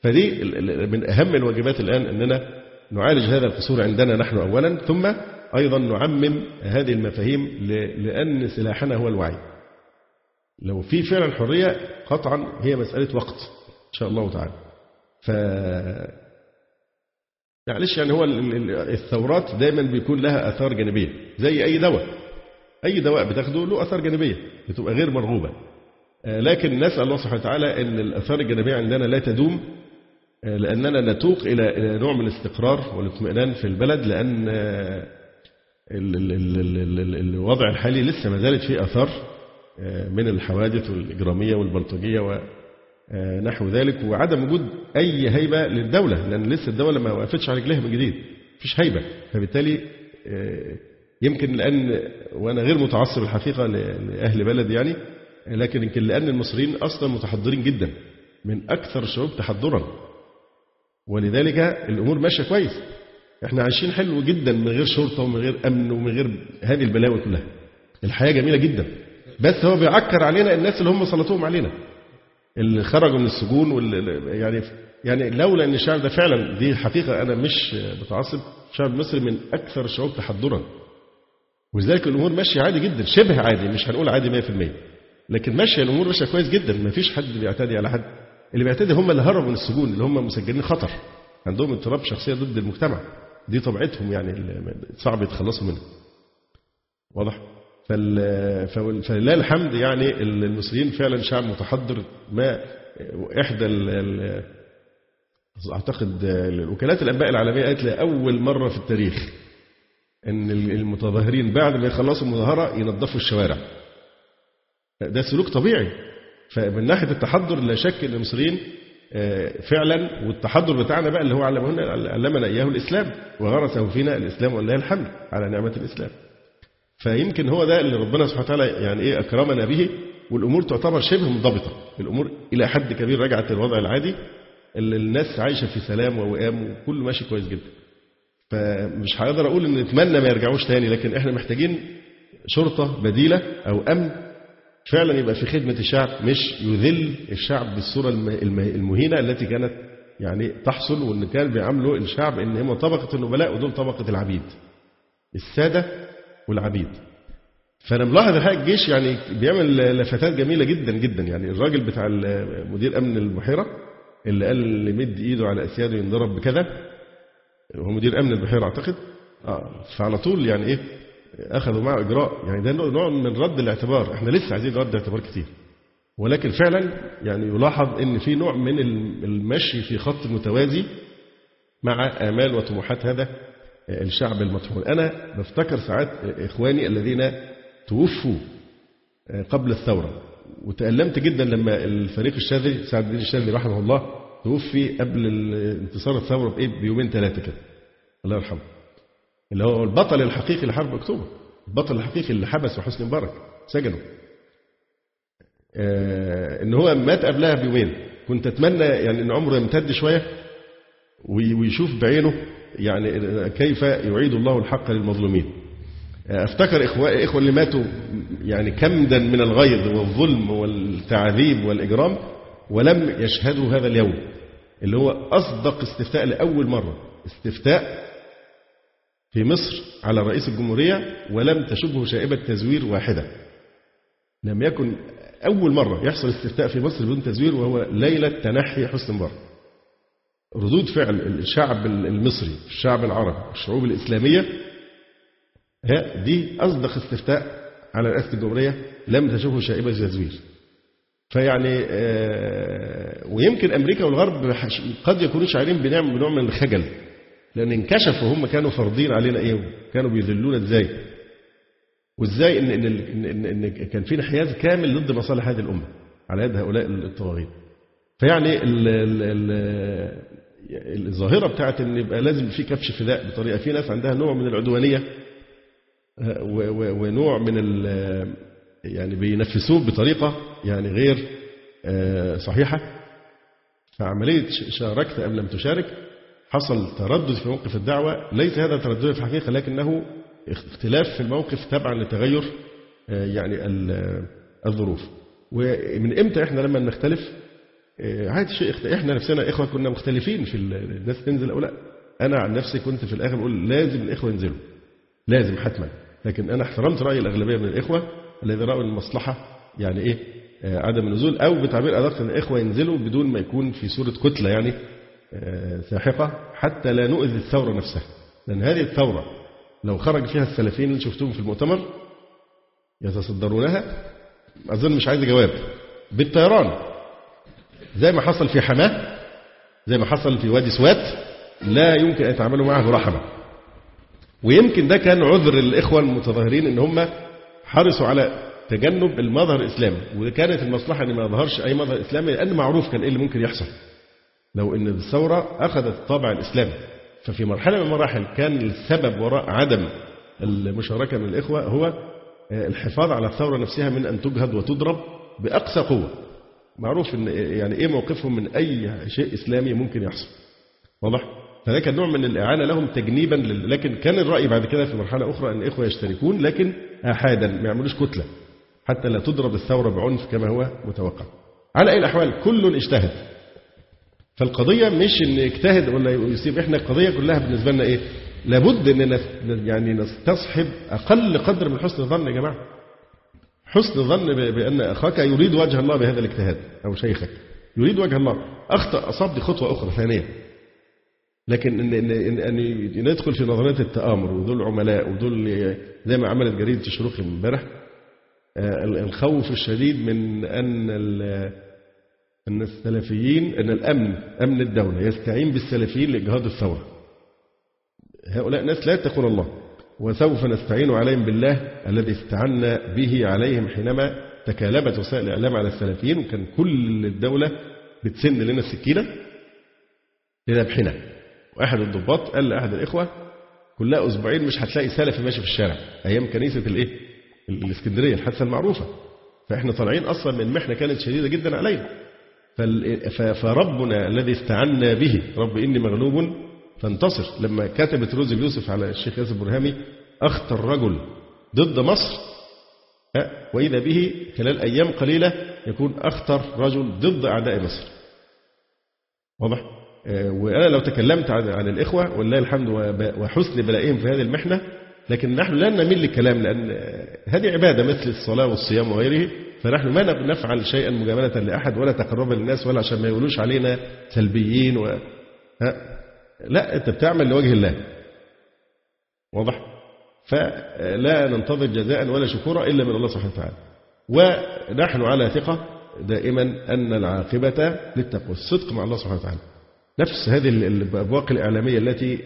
فدي من أهم الواجبات الآن أننا نعالج هذا القصور عندنا نحن أولا ثم أيضا نعمم هذه المفاهيم لأن سلاحنا هو الوعي. لو في فعلا حرية قطعا هي مسألة وقت إن شاء الله تعالى. ف معلش يعني هو الثورات دايما بيكون لها آثار جانبية زي أي دواء. أي دواء بتاخده له آثار جانبية بتبقى غير مرغوبة. آه، لكن نسأل الله سبحانه وتعالى أن الآثار الجانبية عندنا لا تدوم آه، لأننا نتوق إلى نوع من الاستقرار والإطمئنان في البلد لأن آه، الوضع الحالي لسه ما زالت فيه آثار من الحوادث الإجرامية والبلطجية ونحو ذلك وعدم وجود أي هيبة للدولة لأن لسه الدولة ما وقفتش على رجليها من جديد مفيش هيبة. فبالتالي يمكن لأن وأنا غير متعصب الحقيقة لأهل بلد يعني لكن يمكن لأن المصريين أصلا متحضرين جدا من أكثر الشعوب تحضرا. ولذلك الأمور ماشية كويس. إحنا عايشين حلو جدا من غير شرطة ومن غير أمن ومن غير هذه البلاوي كلها. الحياة جميلة جدا. بس هو بيعكر علينا الناس اللي هم سلطوهم علينا. اللي خرجوا من السجون واللي يعني يعني لولا إن الشعب ده فعلا دي حقيقة أنا مش متعصب. الشعب المصري من أكثر الشعوب تحضرا. ولذلك الأمور ماشية عادي جدا شبه عادي مش هنقول عادي 100% لكن ماشية الأمور ماشية كويس جدا. ما فيش حد بيعتدي على حد. اللي بيعتدي هم اللي هربوا من السجون اللي هم مسجلين خطر. عندهم اضطراب شخصية ضد المجتمع. دي طبيعتهم يعني صعب يتخلصوا منها. واضح؟ فلله الحمد يعني المصريين فعلا شعب متحضر ما إحدى ال أعتقد وكالات الأنباء العالمية قالت لأول مرة في التاريخ إن المتظاهرين بعد ما يخلصوا المظاهرة ينظفوا الشوارع. ده سلوك طبيعي. فمن ناحية التحضر لا شك إن المصريين فعلا والتحضر بتاعنا بقى اللي هو علمنا علمنا إياه الإسلام وغرسه فينا الإسلام ولله الحمد على نعمة الإسلام. فيمكن هو ده اللي ربنا سبحانه وتعالى يعني إيه أكرمنا به والأمور تعتبر شبه منضبطة، الأمور إلى حد كبير رجعت للوضع العادي اللي الناس عايشة في سلام ووئام وكله ماشي كويس جدا. فمش هقدر أقول إن نتمنى ما يرجعوش تاني لكن إحنا محتاجين شرطة بديلة أو أمن فعلا يبقى في خدمة الشعب مش يذل الشعب بالصورة المهينة التي كانت يعني تحصل وإن كان بيعاملوا الشعب إن هم طبقة النبلاء ودول طبقة العبيد السادة والعبيد. فأنا ملاحظ الحقيقة الجيش يعني بيعمل لفتات جميلة جدا جدا. يعني الراجل بتاع مدير أمن البحيرة اللي قال اللي يمد إيده على أسياده ينضرب بكذا هو مدير أمن البحيرة أعتقد؟ آه. فعلى طول يعني إيه أخذوا معه إجراء. يعني ده نوع من رد الاعتبار. إحنا لسه عايزين رد اعتبار كتير. ولكن فعلا يعني يلاحظ إن في نوع من المشي في خط متوازي مع آمال وطموحات هذا الشعب المطحون. أنا بفتكر ساعات إخواني الذين توفوا قبل الثورة وتألمت جدا لما الفريق الشاذلي سعد الدين الشاذلي رحمه الله توفي قبل انتصار الثورة بإيه؟ بيومين ثلاثة كده. الله يرحمه. اللي هو البطل الحقيقي لحرب أكتوبر. البطل الحقيقي اللي حبسه حسني مبارك. سجنه. آه إن هو مات قبلها بيومين. كنت أتمنى يعني إن عمره يمتد شوية ويشوف بعينه. يعني كيف يعيد الله الحق للمظلومين. آه، أفتكر اخوة إخوة اللي ماتوا يعني كمدا من الغيظ والظلم والتعذيب والإجرام ولم يشهدوا هذا اليوم. اللي هو أصدق استفتاء لأول مرة. استفتاء في مصر على رئيس الجمهورية ولم تشبه شائبة تزوير واحدة. لم يكن أول مرة يحصل استفتاء في مصر بدون تزوير وهو ليلة تنحي حسن مبارك. ردود فعل الشعب المصري الشعب العربي الشعوب الإسلامية دي أصدق استفتاء على رئاسة الجمهورية لم تشبه شائبة تزوير. فيعني آه، ويمكن أمريكا والغرب قد يكونوا شاعرين بنوع من الخجل. لأن انكشفوا هم كانوا فرضين علينا إيه؟ وكانوا بيذلونا إزاي؟ وإزاي إن, إن, إن, إن, كان في انحياز كامل ضد مصالح هذه الأمة على يد هؤلاء الطواغيت فيعني ال ال ال الظاهرة بتاعت إن يبقى لازم في كبش فداء بطريقة في ناس عندها نوع من العدوانية ونوع من يعني بينفسوه بطريقة يعني غير آه، صحيحة. فعملية شاركت أم لم تشارك حصل تردد في موقف الدعوة. ليس هذا تردد في الحقيقة لكنه اختلاف في الموقف تبعا لتغير آه، يعني الظروف. ومن إمتى إحنا لما نختلف؟ آه، عادي شيء إحنا نفسنا إخوة كنا مختلفين في الناس تنزل أو لا. أنا عن نفسي كنت في الآخر بقول لازم الإخوة ينزلوا. لازم حتما. لكن أنا احترمت رأي الأغلبية من الإخوة الذي رأوا المصلحة يعني إيه آه، عدم النزول أو بتعبير أدق إن الإخوة ينزلوا بدون ما يكون في صورة كتلة يعني ساحقة حتى لا نؤذي الثورة نفسها. لأن هذه الثورة لو خرج فيها السلفيين اللي شفتوهم في المؤتمر يتصدرونها. أظن مش عايز جواب. بالطيران. زي ما حصل في حماة زي ما حصل في وادي سوات لا يمكن أن يتعاملوا معه رحمة. ويمكن ده كان عذر الإخوة المتظاهرين إن هم حرصوا على تجنب المظهر الإسلامي. وكانت المصلحة أن ما يظهرش أي مظهر إسلامي لأن معروف كان إيه اللي ممكن يحصل. لو أن الثورة أخذت الطابع الإسلامي ففي مرحلة من المراحل كان السبب وراء عدم المشاركة من الإخوة هو الحفاظ على الثورة نفسها من أن تجهد وتضرب بأقصى قوة. معروف إن يعني إيه موقفهم من أي شيء إسلامي ممكن يحصل. واضح؟ كان نوع من الإعانة لهم تجنيبا لكن كان الرأي بعد كده في مرحلة أخرى أن الإخوة يشتركون لكن آحادا ما يعملوش كتلة. حتى لا تضرب الثورة بعنف كما هو متوقع. على أي الأحوال كل اجتهد. فالقضية مش إن اجتهد ولا يسيب إحنا القضية كلها بالنسبة لنا إيه؟ لابد إن يعني نستصحب أقل قدر من حسن الظن يا جماعة. حسن الظن بأن أخاك يريد وجه الله بهذا الاجتهاد أو شيخك. يريد وجه الله. أخطأ أصاب دي خطوة أخرى ثانية. لكن ان ان ان ندخل في نظريه التآمر ودول عملاء ودول زي ما عملت جريده الشروق امبارح. آه، الخوف الشديد من أن أن السلفيين أن الأمن أمن الدولة يستعين بالسلفيين لإجهاض الثورة. هؤلاء ناس لا يتقون الله وسوف نستعين عليهم بالله الذي استعنا به عليهم حينما تكالبت وسائل الإعلام على السلفيين وكان كل الدولة بتسن لنا السكينة لنبحنا واحد الضباط قال لأحد الإخوة كلها أسبوعين مش هتلاقي سلفي ماشي في الشارع أيام كنيسة الإيه؟ الإسكندرية الحادثة المعروفة فإحنا طالعين أصلا من محنة كانت شديدة جدا علينا فربنا الذي استعنا به رب إني مغلوب فانتصر لما كتبت روزي يوسف على الشيخ ياسر برهامي أخطر رجل ضد مصر وإذا به خلال أيام قليلة يكون أخطر رجل ضد أعداء مصر واضح؟ آه، وأنا لو تكلمت عن الإخوة ولله الحمد وحسن بلائهم في هذه المحنة لكن نحن لا نميل للكلام لأن هذه عبادة مثل الصلاة والصيام وغيره فنحن ما نفعل شيئا مجاملة لأحد ولا تقربا للناس ولا عشان ما يقولوش علينا سلبيين و... ها؟ لا أنت بتعمل لوجه الله واضح فلا ننتظر جزاء ولا شكورا إلا من الله سبحانه وتعالى ونحن على ثقة دائما أن العاقبة للتقوى الصدق مع الله سبحانه وتعالى نفس هذه الأبواق الإعلامية التي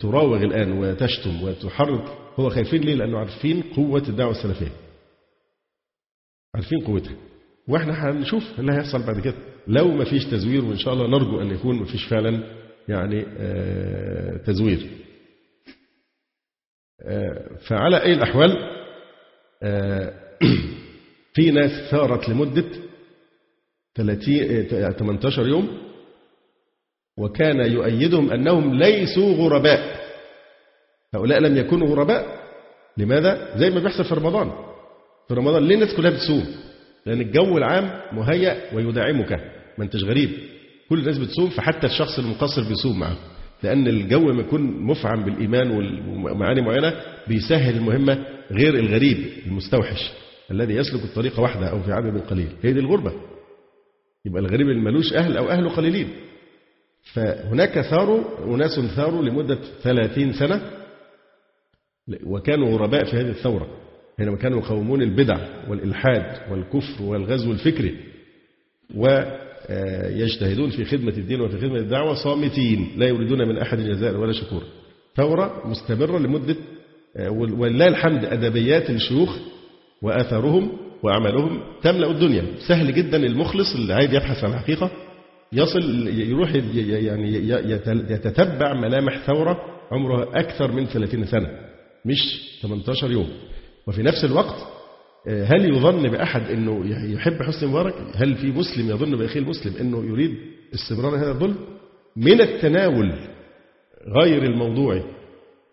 تراوغ الآن وتشتم وتحرض هو خايفين ليه؟ لأنه عارفين قوة الدعوة السلفية. عارفين قوتها. وإحنا هنشوف اللي هيحصل بعد كده. لو ما فيش تزوير وإن شاء الله نرجو أن يكون ما فيش فعلا يعني آه، تزوير. آه، فعلى أي الأحوال آه، في ناس ثارت لمدة 30 18 يوم وكان يؤيدهم أنهم ليسوا غرباء. هؤلاء لم يكونوا غرباء. لماذا؟ زي ما بيحصل في رمضان. في رمضان ليه الناس كلها بتصوم؟ لأن الجو العام مهيأ ويدعمك. ما أنتش غريب. كل الناس بتصوم فحتى الشخص المقصر بيصوم معه. لأن الجو ما يكون مفعم بالإيمان ومعاني معينة بيسهل المهمة غير الغريب المستوحش. الذي يسلك الطريق وحده أو في عدد قليل. هي دي الغربة. يبقى الغريب اللي أهل أو أهله قليلين. فهناك ثاروا أناس ثاروا لمدة ثلاثين سنة وكانوا غرباء في هذه الثورة. حينما كانوا يقاومون البدع والإلحاد والكفر والغزو الفكري ويجتهدون في خدمة الدين وفي خدمة الدعوة صامتين لا يريدون من أحد جزاء ولا شكور. ثورة مستمرة لمدة ولله الحمد أدبيات الشيوخ وآثارهم وأعمالهم تملأ الدنيا. سهل جدا المخلص اللي عايز يبحث عن الحقيقة يصل يروح يعني يتتبع ملامح ثورة عمرها أكثر من 30 سنة مش 18 يوم. وفي نفس الوقت هل يظن بأحد أنه يحب حسني مبارك؟ هل في مسلم يظن بأخيه المسلم أنه يريد استمرار هذا الظلم؟ من التناول غير الموضوعي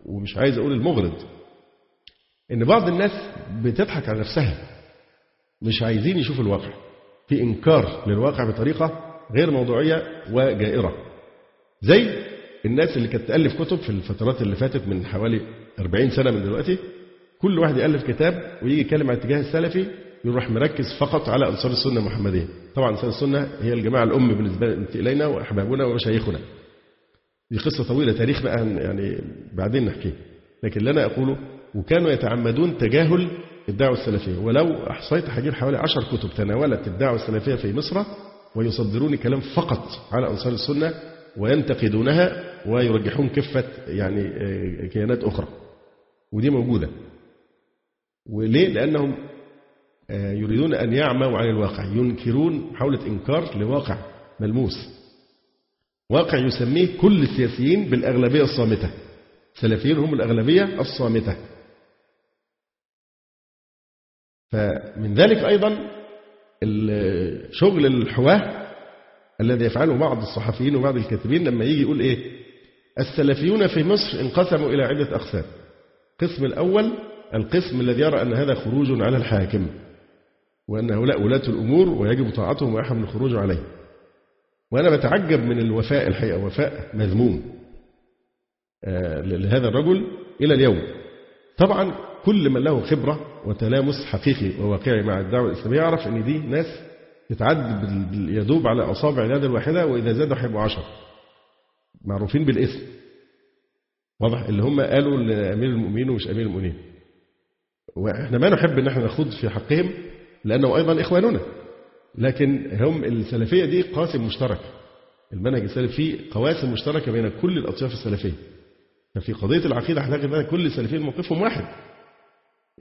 ومش عايز أقول المغرض إن بعض الناس بتضحك على نفسها مش عايزين يشوفوا الواقع في إنكار للواقع بطريقة غير موضوعية وجائرة. زي الناس اللي كانت تألف كتب في الفترات اللي فاتت من حوالي 40 سنة من دلوقتي كل واحد يألف كتاب ويجي يتكلم عن الاتجاه السلفي يروح مركز فقط على أنصار السنة المحمدية. طبعا أنصار السنة هي الجماعة الأم بالنسبة إلينا وأحبابنا ومشايخنا. دي قصة طويلة تاريخ بقى يعني بعدين نحكيه. لكن اللي أنا أقوله وكانوا يتعمدون تجاهل الدعوة السلفية. ولو أحصيت هجيب حوالي عشر كتب تناولت الدعوة السلفية في مصر ويصدرون كلام فقط على أنصار السنة وينتقدونها ويرجحون كفة يعني كيانات أخرى. ودي موجودة. وليه؟ لأنهم يريدون أن يعموا عن الواقع ينكرون محاولة إنكار لواقع ملموس. واقع يسميه كل السياسيين بالأغلبية الصامتة. السلفيين هم الأغلبية الصامتة. فمن ذلك أيضا شغل الحواه الذي يفعله بعض الصحفيين وبعض الكاتبين لما يجي يقول إيه؟ السلفيون في مصر انقسموا إلى عدة أقسام. القسم الأول القسم الذي يرى أن هذا خروج على الحاكم وأن هؤلاء ولاة الأمور ويجب طاعتهم ويحرم الخروج عليه. وأنا بتعجب من الوفاء الحقيقة وفاء مذموم لهذا الرجل إلى اليوم. طبعا كل من له خبرة وتلامس حقيقي وواقعي مع الدعوة الإسلامية يعرف أن دي ناس تتعد يدوب على أصابع اليد الواحدة وإذا زادوا هيبقوا عشر معروفين بالاسم واضح؟ اللي هم قالوا لأمير المؤمنين ومش أمير المؤمنين. وإحنا ما نحب أن إحنا نخوض في حقهم لأنه أيضا إخواننا. لكن هم السلفية دي قاسم مشترك. المنهج السلفي قواسم مشتركة بين كل الأطياف السلفية. ففي قضية العقيدة هنلاقي أن كل السلفيين موقفهم واحد.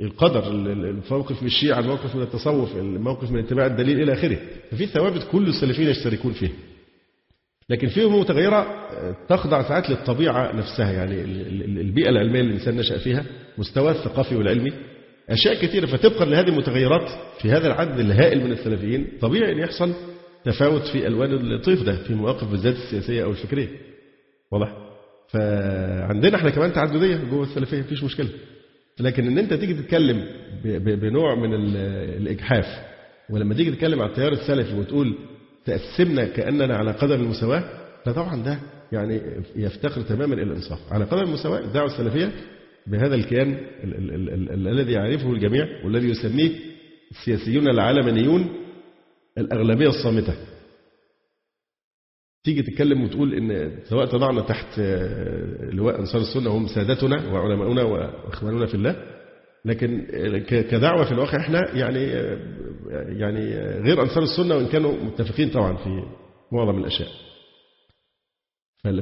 القدر الموقف من الشيعة الموقف من التصوف الموقف من اتباع الدليل إلى آخره. ففي ثوابت كل السلفيين يشتركون فيها لكن فيهم متغيرة تخضع ساعات للطبيعة نفسها يعني البيئة العلمية اللي الإنسان نشأ فيها مستواه الثقافي والعلمي. أشياء كثيرة فتبقى لهذه المتغيرات في هذا العدد الهائل من السلفيين طبيعي أن يحصل تفاوت في ألوان الطيف ده في مواقف بالذات السياسية أو الفكرية. واضح؟ فعندنا إحنا كمان تعددية جوه السلفية مفيش مشكلة. لكن إن أنت تيجي تتكلم بنوع من الإجحاف ولما تيجي تتكلم على التيار السلفي وتقول تقسمنا كأننا على قدر المساواة فطبعا ده يعني يفتقر تماما إلى الإنصاف. على قدر المساواة الدعوة السلفية بهذا الكيان الذي يعرفه الجميع والذي يسميه السياسيون العلمانيون الأغلبية الصامتة تيجي تتكلم وتقول إن سواء تضعنا تحت لواء أنصار السنة وهم سادتنا وعلماؤنا وإخواننا في الله لكن كدعوة في الواقع إحنا يعني يعني غير أنصار السنة وإن كانوا متفقين طبعا في معظم الأشياء.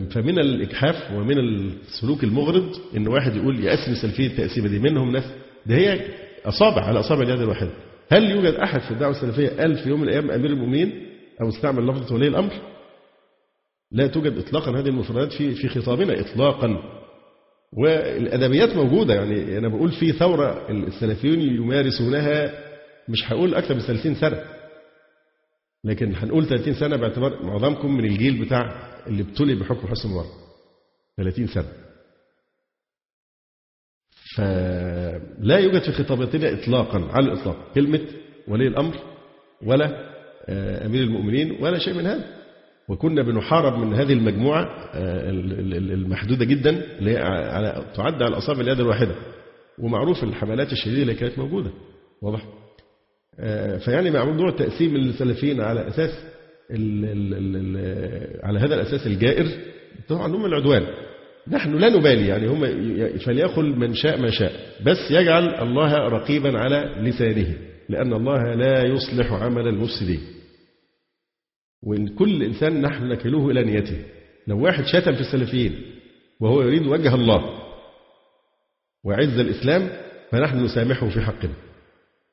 فمن الاجحاف ومن السلوك المغرض إن واحد يقول يقسم سلفيه التقسيمه دي منهم ناس ده هي أصابع على أصابع اليد الواحدة. هل يوجد أحد في الدعوة السلفية قال في يوم من الأيام أمير المؤمنين أو استعمل لفظة ولي الأمر؟ لا توجد اطلاقا هذه المفردات في في خطابنا اطلاقا والأدبيات موجودة يعني أنا بقول في ثورة السلفيون يمارسونها مش هقول أكثر من 30 سنة لكن هنقول 30 سنة باعتبار معظمكم من الجيل بتاع اللي ابتلي بحكم حسن مبارك 30 سنة. فلا يوجد في خطاباتنا اطلاقا على الإطلاق. كلمة ولي الأمر ولا أمير المؤمنين ولا شيء من هذا. وكنا بنحارب من هذه المجموعة المحدودة جدا اللي هي على تعد على أصابع اليد الواحدة. ومعروف الحملات الشديدة اللي كانت موجودة. واضح؟ فيعني مع موضوع تقسيم السلفيين على أساس ال ال ال على هذا الأساس الجائر طبعا هم العدوان. نحن لا نبالي يعني هم فليأخذ من شاء ما شاء بس يجعل الله رقيبا على لسانه لأن الله لا يصلح عمل المفسدين. وإن كل إنسان نحن نكله إلى نيته. لو واحد شتم في السلفيين وهو يريد وجه الله وعز الإسلام فنحن نسامحه في حقنا.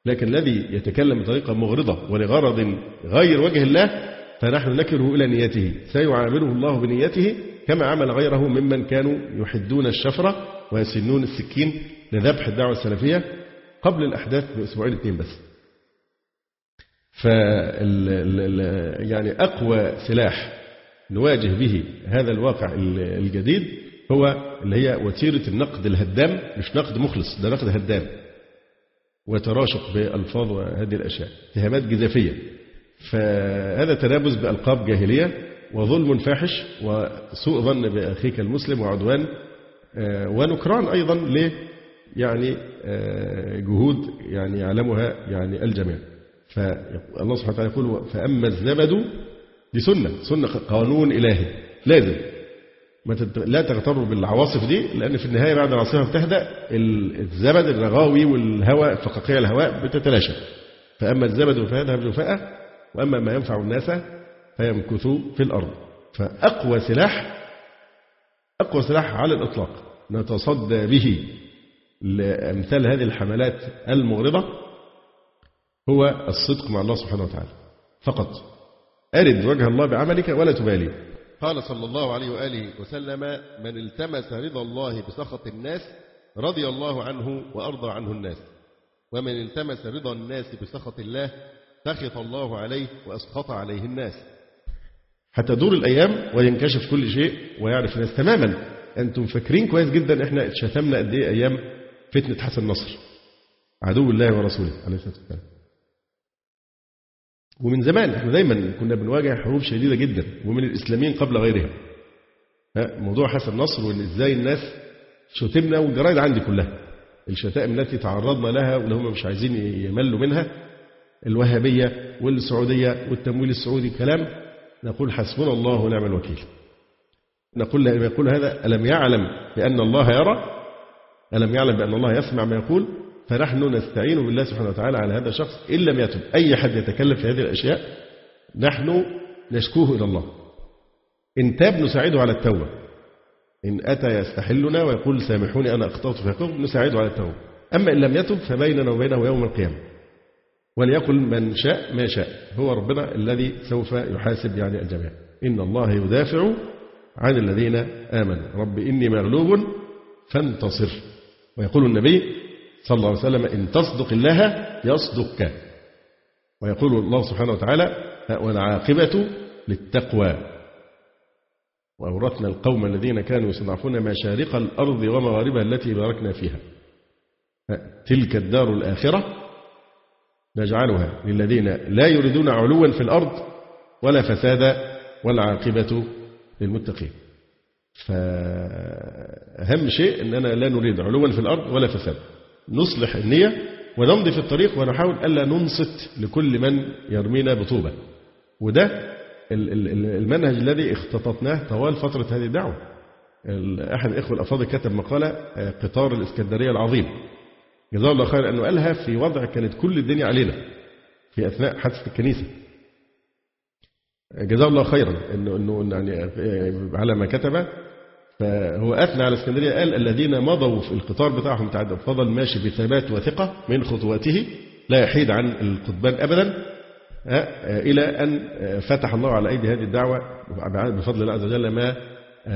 لكن الذي يتكلم بطريقة مغرضة ولغرض غير وجه الله فنحن نكره إلى نيته سيعامله الله بنيته كما عمل غيره ممن كانوا يحدون الشفرة ويسنون السكين لذبح الدعوة السلفية قبل الأحداث بأسبوعين اثنين بس. ف يعني أقوى سلاح نواجه به هذا الواقع الجديد هو اللي هي وتيرة النقد الهدام مش نقد مخلص ده نقد هدام. وتراشق بألفاظ وهذه الأشياء اتهامات جزافية. فهذا تنابز بألقاب جاهلية وظلم فاحش وسوء ظن بأخيك المسلم وعدوان. آه، ونكران أيضا ل يعني آه، جهود يعني يعلمها يعني الجميع. فالله سبحانه وتعالى يقول فأما الزبد دي سنة سنة قانون إلهي. لازم. لا تغتروا بالعواصف دي لأن في النهاية بعد العاصفة بتهدأ الزبد الرغاوي والهواء فقاقيع الهواء بتتلاشى. فأما الزبد فيذهب جفاء وأما ما ينفع الناس فيمكث في الأرض. فأقوى سلاح أقوى سلاح على الإطلاق. نتصدى به لأمثال هذه الحملات المغرضة هو الصدق مع الله سبحانه وتعالى. فقط. أرد وجه الله بعملك ولا تبالي. قال صلى الله عليه وآله وسلم من التمس رضا الله بسخط الناس رضي الله عنه وأرضى عنه الناس. ومن التمس رضا الناس بسخط الله سخط الله عليه وأسخط عليه الناس. حتى دور الأيام وينكشف كل شيء ويعرف الناس تماما. أنتم فاكرين كويس جدا إحنا شتمنا قد إيه أيام فتنة حسن نصر. عدو الله ورسوله عليه الصلاة والسلام. ومن زمان إحنا دايما كنا بنواجه حروب شديدة جدا ومن الإسلاميين قبل غيرهم. موضوع حسن نصر وإن إزاي الناس شتمنا والجرايد عندي كلها. الشتائم التي تعرضنا لها واللي هم مش عايزين يملوا منها الوهابية والسعودية والتمويل السعودي كلام نقول حسبنا الله ونعم الوكيل. نقول لما يقول هذا ألم يعلم بأن الله يرى؟ ألم يعلم بأن الله يسمع ما يقول؟ فنحن نستعين بالله سبحانه وتعالى على هذا الشخص. إن لم يتب أي حد يتكلم في هذه الأشياء نحن نشكوه إلى الله. إن تاب نساعده على التوبة. إن أتى يستحلنا ويقول سامحوني أنا أخطأت فيقول نساعده على التوبة. أما إن لم يتب فبيننا وبينه يوم القيامة. وليقل من شاء ما شاء هو ربنا الذي سوف يحاسب يعني الجميع. إن الله يدافع عن الذين آمنوا. رب إني مغلوب فانتصر. ويقول النبي صلى الله عليه وسلم إن تصدق الله يصدقك. ويقول الله سبحانه وتعالى والعاقبة للتقوى. وأورثنا القوم الذين كانوا يستضعفون مشارق الأرض ومغاربها التي باركنا فيها. تلك الدار الآخرة. نجعلها للذين لا يريدون علوا في الأرض ولا فسادا والعاقبة للمتقين. فأهم شيء أننا لا نريد علوا في الأرض ولا فسادا. نصلح النية ونمضي في الطريق ونحاول ألا ننصت لكل من يرمينا بطوبة. وده المنهج الذي اختطفناه طوال فترة هذه الدعوة. أحد الإخوة الأفاضل كتب مقالة قطار الإسكندرية العظيم. جزاه الله خير أنه قالها في وضع كانت كل الدنيا علينا في أثناء حادثة الكنيسة جزاه الله خيرا انه إنه يعني على ما كتب فهو أثنى على اسكندرية قال الذين مضوا في القطار بتاعهم تعدى فضل ماشي بثبات وثقة من خطواته لا يحيد عن القضبان ابدا إلى أن فتح الله على أيدي هذه الدعوة بفضل الله عز وجل ما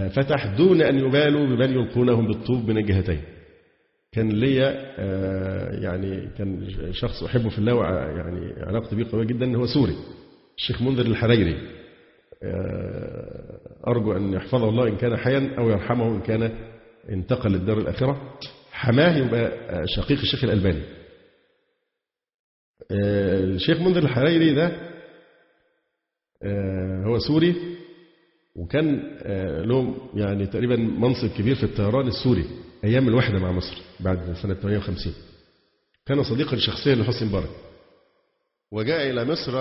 فتح دون أن يبالوا بمن يلقونهم بالطوب من الجهتين. كان ليا يعني كان شخص أحبه في الله يعني علاقتي به قوية جدا هو سوري الشيخ منذر الحريري. أرجو أن يحفظه الله إن كان حيا أو يرحمه إن كان انتقل للدار الآخرة. حماه يبقى شقيق الشيخ الألباني. الشيخ منذر الحريري ده هو سوري وكان له يعني تقريبا منصب كبير في الطيران السوري. أيام الوحدة مع مصر بعد سنة 58 كان صديقا شخصيا لحسني مبارك. وجاء إلى مصر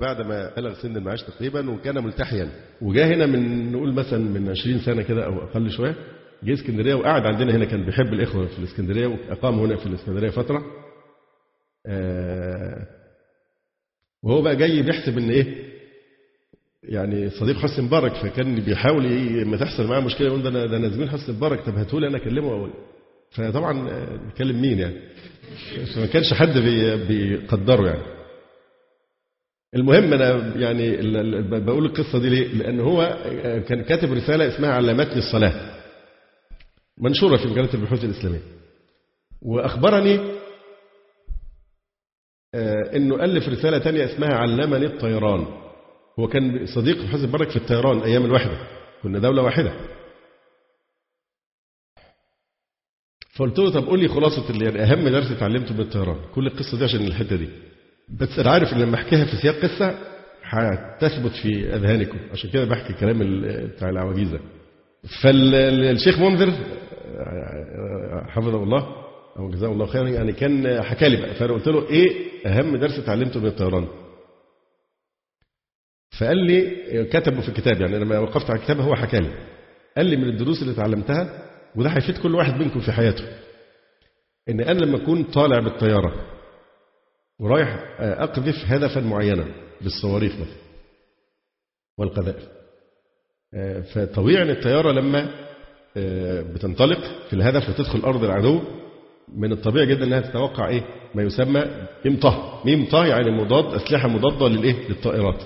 بعدما بلغ سن المعاش تقريبا وكان ملتحيا. وجاء هنا من نقول مثلا من 20 سنة كده أو أقل شوية جه اسكندرية وقعد عندنا هنا كان بيحب الإخوة في الإسكندرية وأقام هنا في الإسكندرية فترة. وهو بقى جاي بيحسب إن إيه يعني صديق حسني مبارك فكان بيحاول لما تحصل معاه مشكلة يقول ده أنا ده أنا زميل حسني مبارك طب هاتوا لي أنا أكلمه اول فطبعا بيكلم مين يعني؟ فما كانش حد بيقدره يعني. المهم أنا يعني بقول القصة دي ليه؟ لأن هو كان كاتب رسالة اسمها علامتني الصلاة. منشورة في مجلة البحوث الإسلامية. وأخبرني إنه ألف رسالة ثانية اسمها علمني الطيران. هو كان صديق حسن مبارك في الطيران أيام الوحده كنا دولة واحدة. فقلت له طب قول لي خلاصة اللي يعني أهم درس اتعلمته من الطيران. كل القصة دي عشان الحتة دي. بس أنا عارف إن لما أحكيها في سياق قصة هتثبت في أذهانكم. عشان كده بحكي الكلام بتاع العواجيزة. فالشيخ منذر حفظه الله أو جزاه الله خيرا يعني كان حكى لي بقى. فأنا قلت له إيه أهم درس اتعلمته من الطيران؟ فقال لي كتبه في الكتاب يعني لما وقفت على الكتاب هو حكى لي قال لي من الدروس اللي اتعلمتها وده هيفيد كل واحد منكم في حياته إن أنا لما أكون طالع بالطيارة ورايح أقذف هدفا معينا بالصواريخ مثلا والقذائف فطبيعي إن الطيارة لما بتنطلق في الهدف وتدخل أرض العدو من الطبيعي جدا إنها تتوقع إيه؟ ما يسمى ميم طه، ميم طه يعني مضاد أسلحة مضادة للإيه؟ للطائرات.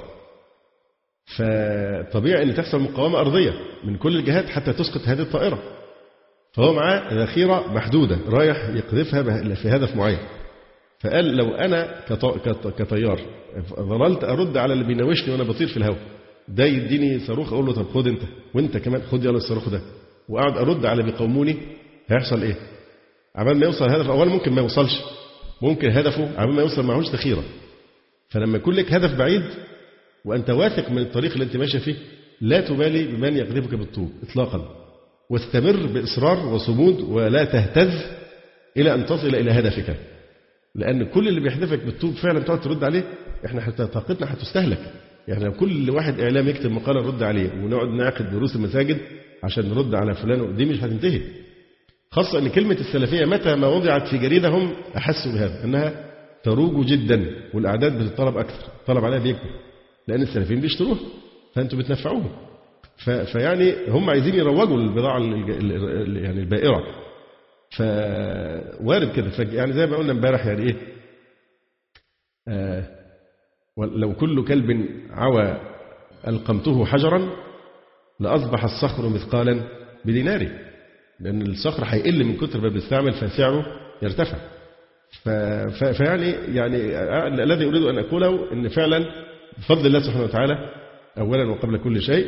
فطبيعي إن تحصل مقاومة أرضية من كل الجهات حتى تسقط هذه الطائرة. فهو معاه ذخيرة محدودة رايح يقذفها في هدف معين. فقال لو أنا كطيار ظللت أرد على اللي بيناوشني وأنا بطير في الهواء ده يديني صاروخ أقول له طب خد أنت وأنت كمان خد يلا الصاروخ ده وأقعد أرد على بيقاوموني هيحصل إيه؟ عمال ما يوصل الهدف اولا ممكن ما يوصلش ممكن هدفه عمال ما يوصل معهوش ذخيرة فلما يكون لك هدف بعيد وأنت واثق من الطريق اللي أنت ماشي فيه لا تبالي بمن يقذفك بالطوب اطلاقا. واستمر بإصرار وصمود ولا تهتز إلى أن تصل إلى هدفك. لأن كل اللي بيحدفك بالطوب فعلا تقعد ترد عليه إحنا حتى طاقتنا هتستهلك يعني لو كل واحد إعلام يكتب مقالة نرد عليه ونقعد نعقد دروس المساجد عشان نرد على فلان دي مش هتنتهي. خاصة أن كلمة السلفية متى ما وضعت في جريدة هم أحسوا بهذا أنها تروج جدا والأعداد بتطلب أكثر الطلب عليها بيكبر. لأن السلفيين بيشتروها فأنتوا بتنفعوهم. فيعني هم عايزين يروجوا للبضاعة يعني البائرة. فوارد كده. يعني زي ما قلنا امبارح يعني إيه؟ آه لو كل كلب عوى ألقمته حجرا لأصبح الصخر مثقالا بدينار لأن الصخر هيقل من كتر ما بنستعمل فسعره يرتفع. فيعني يعني الذي أريد أن أقوله أن فعلا بفضل الله سبحانه وتعالى أولا وقبل كل شيء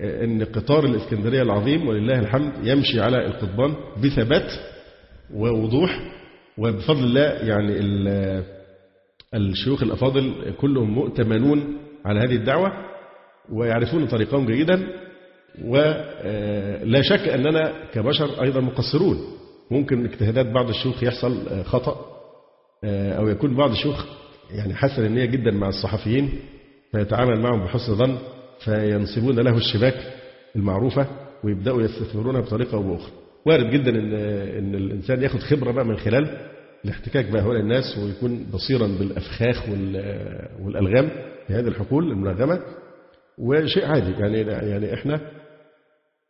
أن قطار الإسكندرية العظيم ولله الحمد يمشي على القضبان بثبات ووضوح وبفضل الله يعني الشيوخ الأفاضل كلهم مؤتمنون على هذه الدعوة ويعرفون طريقهم جيدا ولا شك أننا كبشر أيضا مقصرون. ممكن اجتهادات بعض الشيوخ يحصل خطأ أو يكون بعض الشيوخ يعني حسن النية جدا مع الصحفيين فيتعامل معهم بحسن ظن فينصبون له الشباك المعروفة ويبدأوا يستثمرونها بطريقة أو بأخرى. وارد جدا ان إن الإنسان ياخد خبرة بقى من خلال الاحتكاك بهؤلاء الناس ويكون بصيرا بالأفخاخ والألغام في هذه الحقول الملغمه وشيء عادي يعني يعني إحنا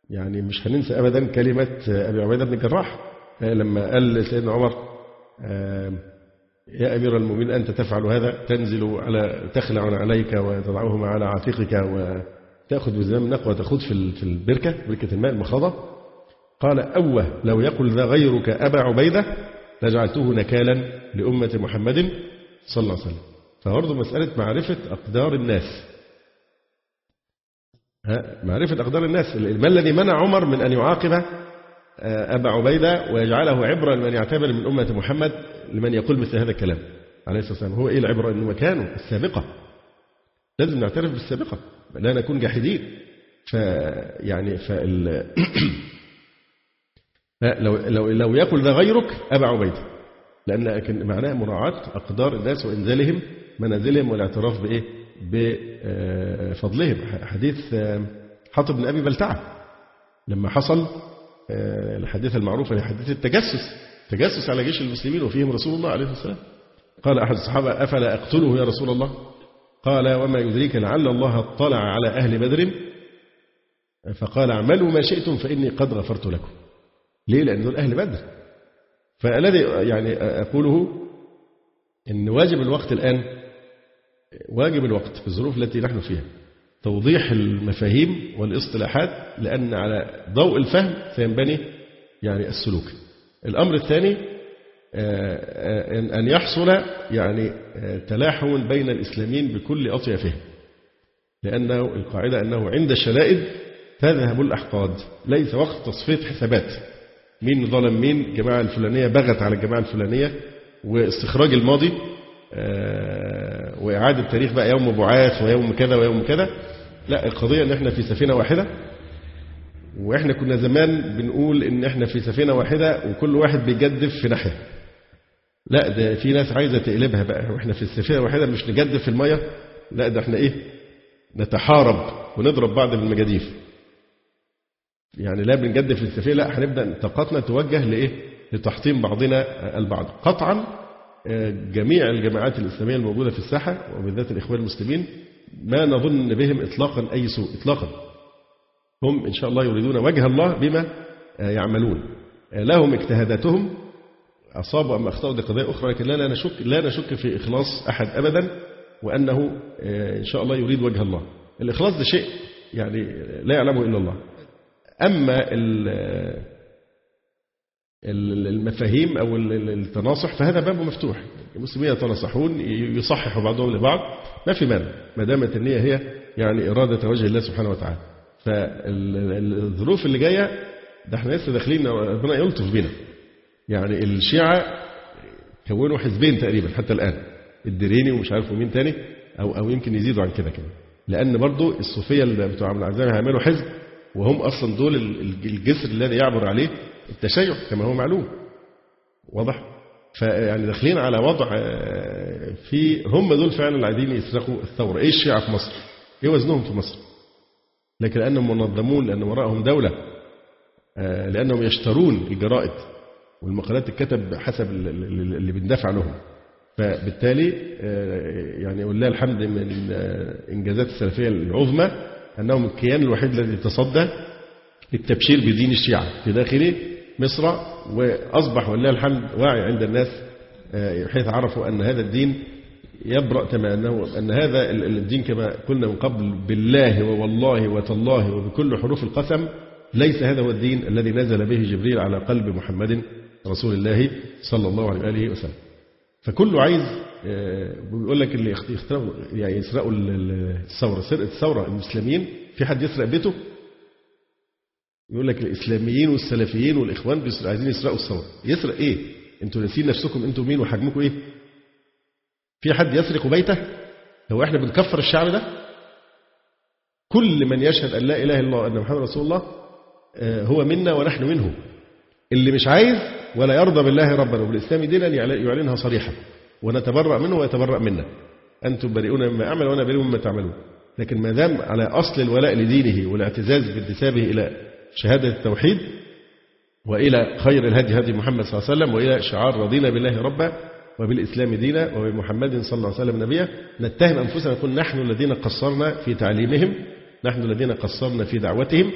يعني مش هننسى ابدا كلمة أبي عبيدة بن الجراح لما قال لسيدنا عمر يا أمير المؤمنين أنت تفعل هذا تنزل على تخلع عليك وتضعهما على عاتقك وتأخذ بزمام النقوه وتخوض في البركة بركة الماء المخاضة. قال أوه لو يقل ذا غيرك أبا عبيدة لجعلته نكالا لأمة محمد صلى الله عليه وسلم. فبرضه مسألة معرفة أقدار الناس. معرفة أقدار الناس. ما الذي منع عمر من أن يعاقب أبا عبيدة ويجعله عبرة لمن يعتبر من أمة محمد لمن يقول مثل هذا الكلام. عليه الصلاة والسلام هو إيه العبرة؟ أنه مكانه السابقة. لازم نعترف بالسابقة لا نكون جاحدين. فيعني فال لو لو لو يقل ذا غيرك أبا عبيدة. لأن معناه مراعاة أقدار الناس وإنزالهم منازلهم والاعتراف بإيه؟ بفضلهم حديث حاطب بن أبي بلتعة. لما حصل الحديث المعروف حديث التجسس تجسس على جيش المسلمين وفيهم رسول الله عليه والسلام قال أحد الصحابة أفلا أقتله يا رسول الله؟ قال وما يدريك لعل الله اطلع على أهل بدر. فقال اعملوا ما شئتم فإني قد غفرت لكم. ليه؟ لأن دول أهل بدر. فالذي يعني أقوله إن واجب الوقت الآن واجب الوقت في الظروف التي نحن فيها. توضيح المفاهيم والاصطلاحات لأن على ضوء الفهم سينبني يعني السلوك. الأمر الثاني أن يحصل يعني تلاحم بين الإسلاميين بكل أطيافهم لأنه القاعدة أنه عند الشدائد تذهب الأحقاد. ليس وقت تصفية حسابات. مين ظلم مين؟ الجماعة الفلانية بغت على الجماعة الفلانية واستخراج الماضي وإعادة تاريخ بقى يوم بعاث ويوم كذا ويوم كذا. لا القضية إن إحنا في سفينة واحدة وإحنا كنا زمان بنقول إن إحنا في سفينة واحدة وكل واحد بيجدف في ناحية. لا ده في ناس عايزة تقلبها بقى وإحنا في السفينة واحدة مش نجدف في المية لا ده إحنا إيه نتحارب ونضرب بعض بالمجاديف. يعني لا بنجدف في السفينة لا هنبدأ طاقتنا توجه لإيه لتحطيم بعضنا البعض. قطعا جميع الجماعات الإسلامية الموجودة في الساحة وبالذات الإخوان المسلمين ما نظن بهم إطلاقا أي سوء إطلاقا. هم إن شاء الله يريدون وجه الله بما يعملون. لهم اجتهاداتهم. أصابوا أم أخطأوا دي قضية أخرى لكن لا نشك لا نشك في إخلاص أحد أبدا وأنه إن شاء الله يريد وجه الله. الإخلاص ده شيء يعني لا يعلمه إلا الله. أما المفاهيم أو التناصح فهذا باب مفتوح. المسلمين يتناصحون يصححوا بعضهم لبعض. ما في مانع ما دامت النية هي يعني إرادة وجه الله سبحانه وتعالى. فالظروف اللي جاية ده إحنا لسه داخلين ربنا يلطف بينا. يعني الشيعة كونوا حزبين تقريبا حتى الآن الدريني ومش عارف مين تاني أو أو يمكن يزيدوا عن كده كمان. لأن برضو الصوفية اللي بتوع عبد العزام هيعملوا حزب وهم أصلا دول الجسر الذي يعبر عليه التشيع كما هو معلوم. واضح؟ فيعني داخلين على وضع في هم دول فعلا اللي عايزين يسرقوا الثورة. إيه الشيعة في مصر؟ إيه وزنهم في مصر؟ لكن لأنهم منظمون لأن وراءهم دولة لأنهم يشترون الجرائد والمقالات تتكتب حسب اللي بندفع لهم فبالتالي يعني ولله الحمد من إنجازات السلفية العظمى أنهم الكيان الوحيد الذي تصدى للتبشير بدين الشيعة. في داخل مصر وأصبح ولله الحمد واعي عند الناس حيث عرفوا أن هذا الدين يبرأ كما أنه أن هذا الدين كما قلنا من قبل بالله ووالله وتالله وبكل حروف القسم ليس هذا هو الدين الذي نزل به جبريل على قلب محمد رسول الله صلى الله عليه وآله وسلم. فكله عايز بيقول لك اللي يخترقوا يعني يسرقوا الثورة سرقة الثورة المسلمين في حد يسرق بيته؟ يقول لك الإسلاميين والسلفيين والإخوان عايزين يسرقوا الثوره يسرق إيه؟ أنتوا ناسين نفسكم أنتوا مين وحجمكم إيه؟ في حد يسرق بيته؟ هو إحنا بنكفر الشعب ده؟ كل من يشهد أن لا إله إلا الله وأن محمد رسول الله هو منا ونحن منه. اللي مش عايز ولا يرضى بالله ربا وبالإسلام دينا يعلنها صريحا. ونتبرأ منه ويتبرأ منا. أنتم بريئون مما أعمل وأنا بريء مما تعملون. لكن ما دام على أصل الولاء لدينه والاعتزاز بانتسابه إلى شهادة التوحيد وإلى خير الهدي هدي محمد صلى الله عليه وسلم وإلى شعار رضينا بالله ربا وبالإسلام دينا وبمحمد صلى الله عليه وسلم نبيا. نتهم أنفسنا نقول نحن الذين قصرنا في تعليمهم نحن الذين قصرنا في دعوتهم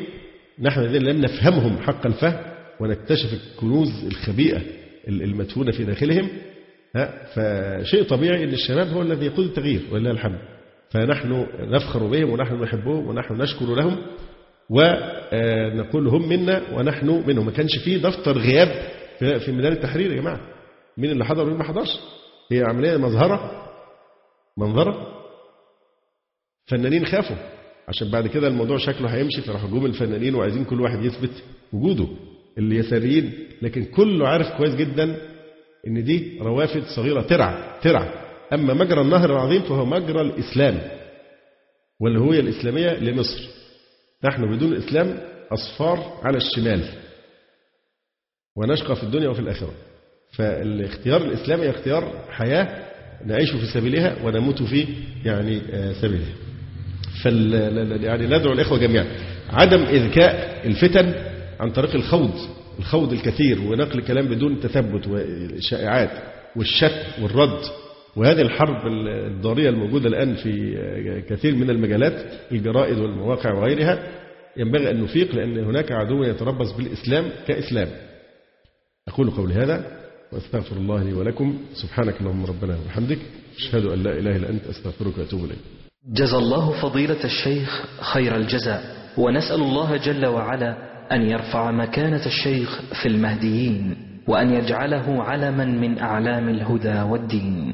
نحن الذين لم نفهمهم حق الفهم ونكتشف الكنوز الخبيئة المدفونة في داخلهم. فشيء طبيعي أن الشباب هو الذي يقود التغيير ولله الحمد. فنحن نفخر بهم ونحن نحبهم ونحن نشكر لهم. ونقول هم منا ونحن منهم. ما كانش فيه دفتر غياب في ميدان التحرير يا جماعة. مين اللي حضر ومين ما حضرش؟ هي عملية مظهرة. منظرة. فنانين خافوا. عشان بعد كده الموضوع شكله هيمشي فراحوا جم الفنانين وعايزين كل واحد يثبت وجوده. اليساريين لكن كله عارف كويس جدا إن دي روافد صغيرة. ترعى ترعى. أما مجرى النهر العظيم فهو مجرى الإسلام. والهوية الإسلامية لمصر. نحن بدون الاسلام أصفار على الشمال ونشقى في الدنيا وفي الآخرة. فالاختيار الإسلامي اختيار حياة نعيش في سبيلها ونموت في يعني سبيلها. فال يعني ندعو الإخوة جميعا. عدم إذكاء الفتن عن طريق الخوض الخوض الكثير ونقل كلام بدون تثبت والشائعات والشك والرد. وهذه الحرب الضارية الموجودة الآن في كثير من المجالات الجرائد والمواقع وغيرها ينبغي أن نفيق لأن هناك عدو يتربص بالإسلام كإسلام. أقول قولي هذا وأستغفر الله لي ولكم. سبحانك اللهم ربنا وبحمدك. أشهد أن لا إله إلا أنت أستغفرك وأتوب إليك. جزى الله فضيلة الشيخ خير الجزاء. ونسأل الله جل وعلا أن يرفع مكانة الشيخ في المهديين وأن يجعله علما من أعلام الهدى والدين.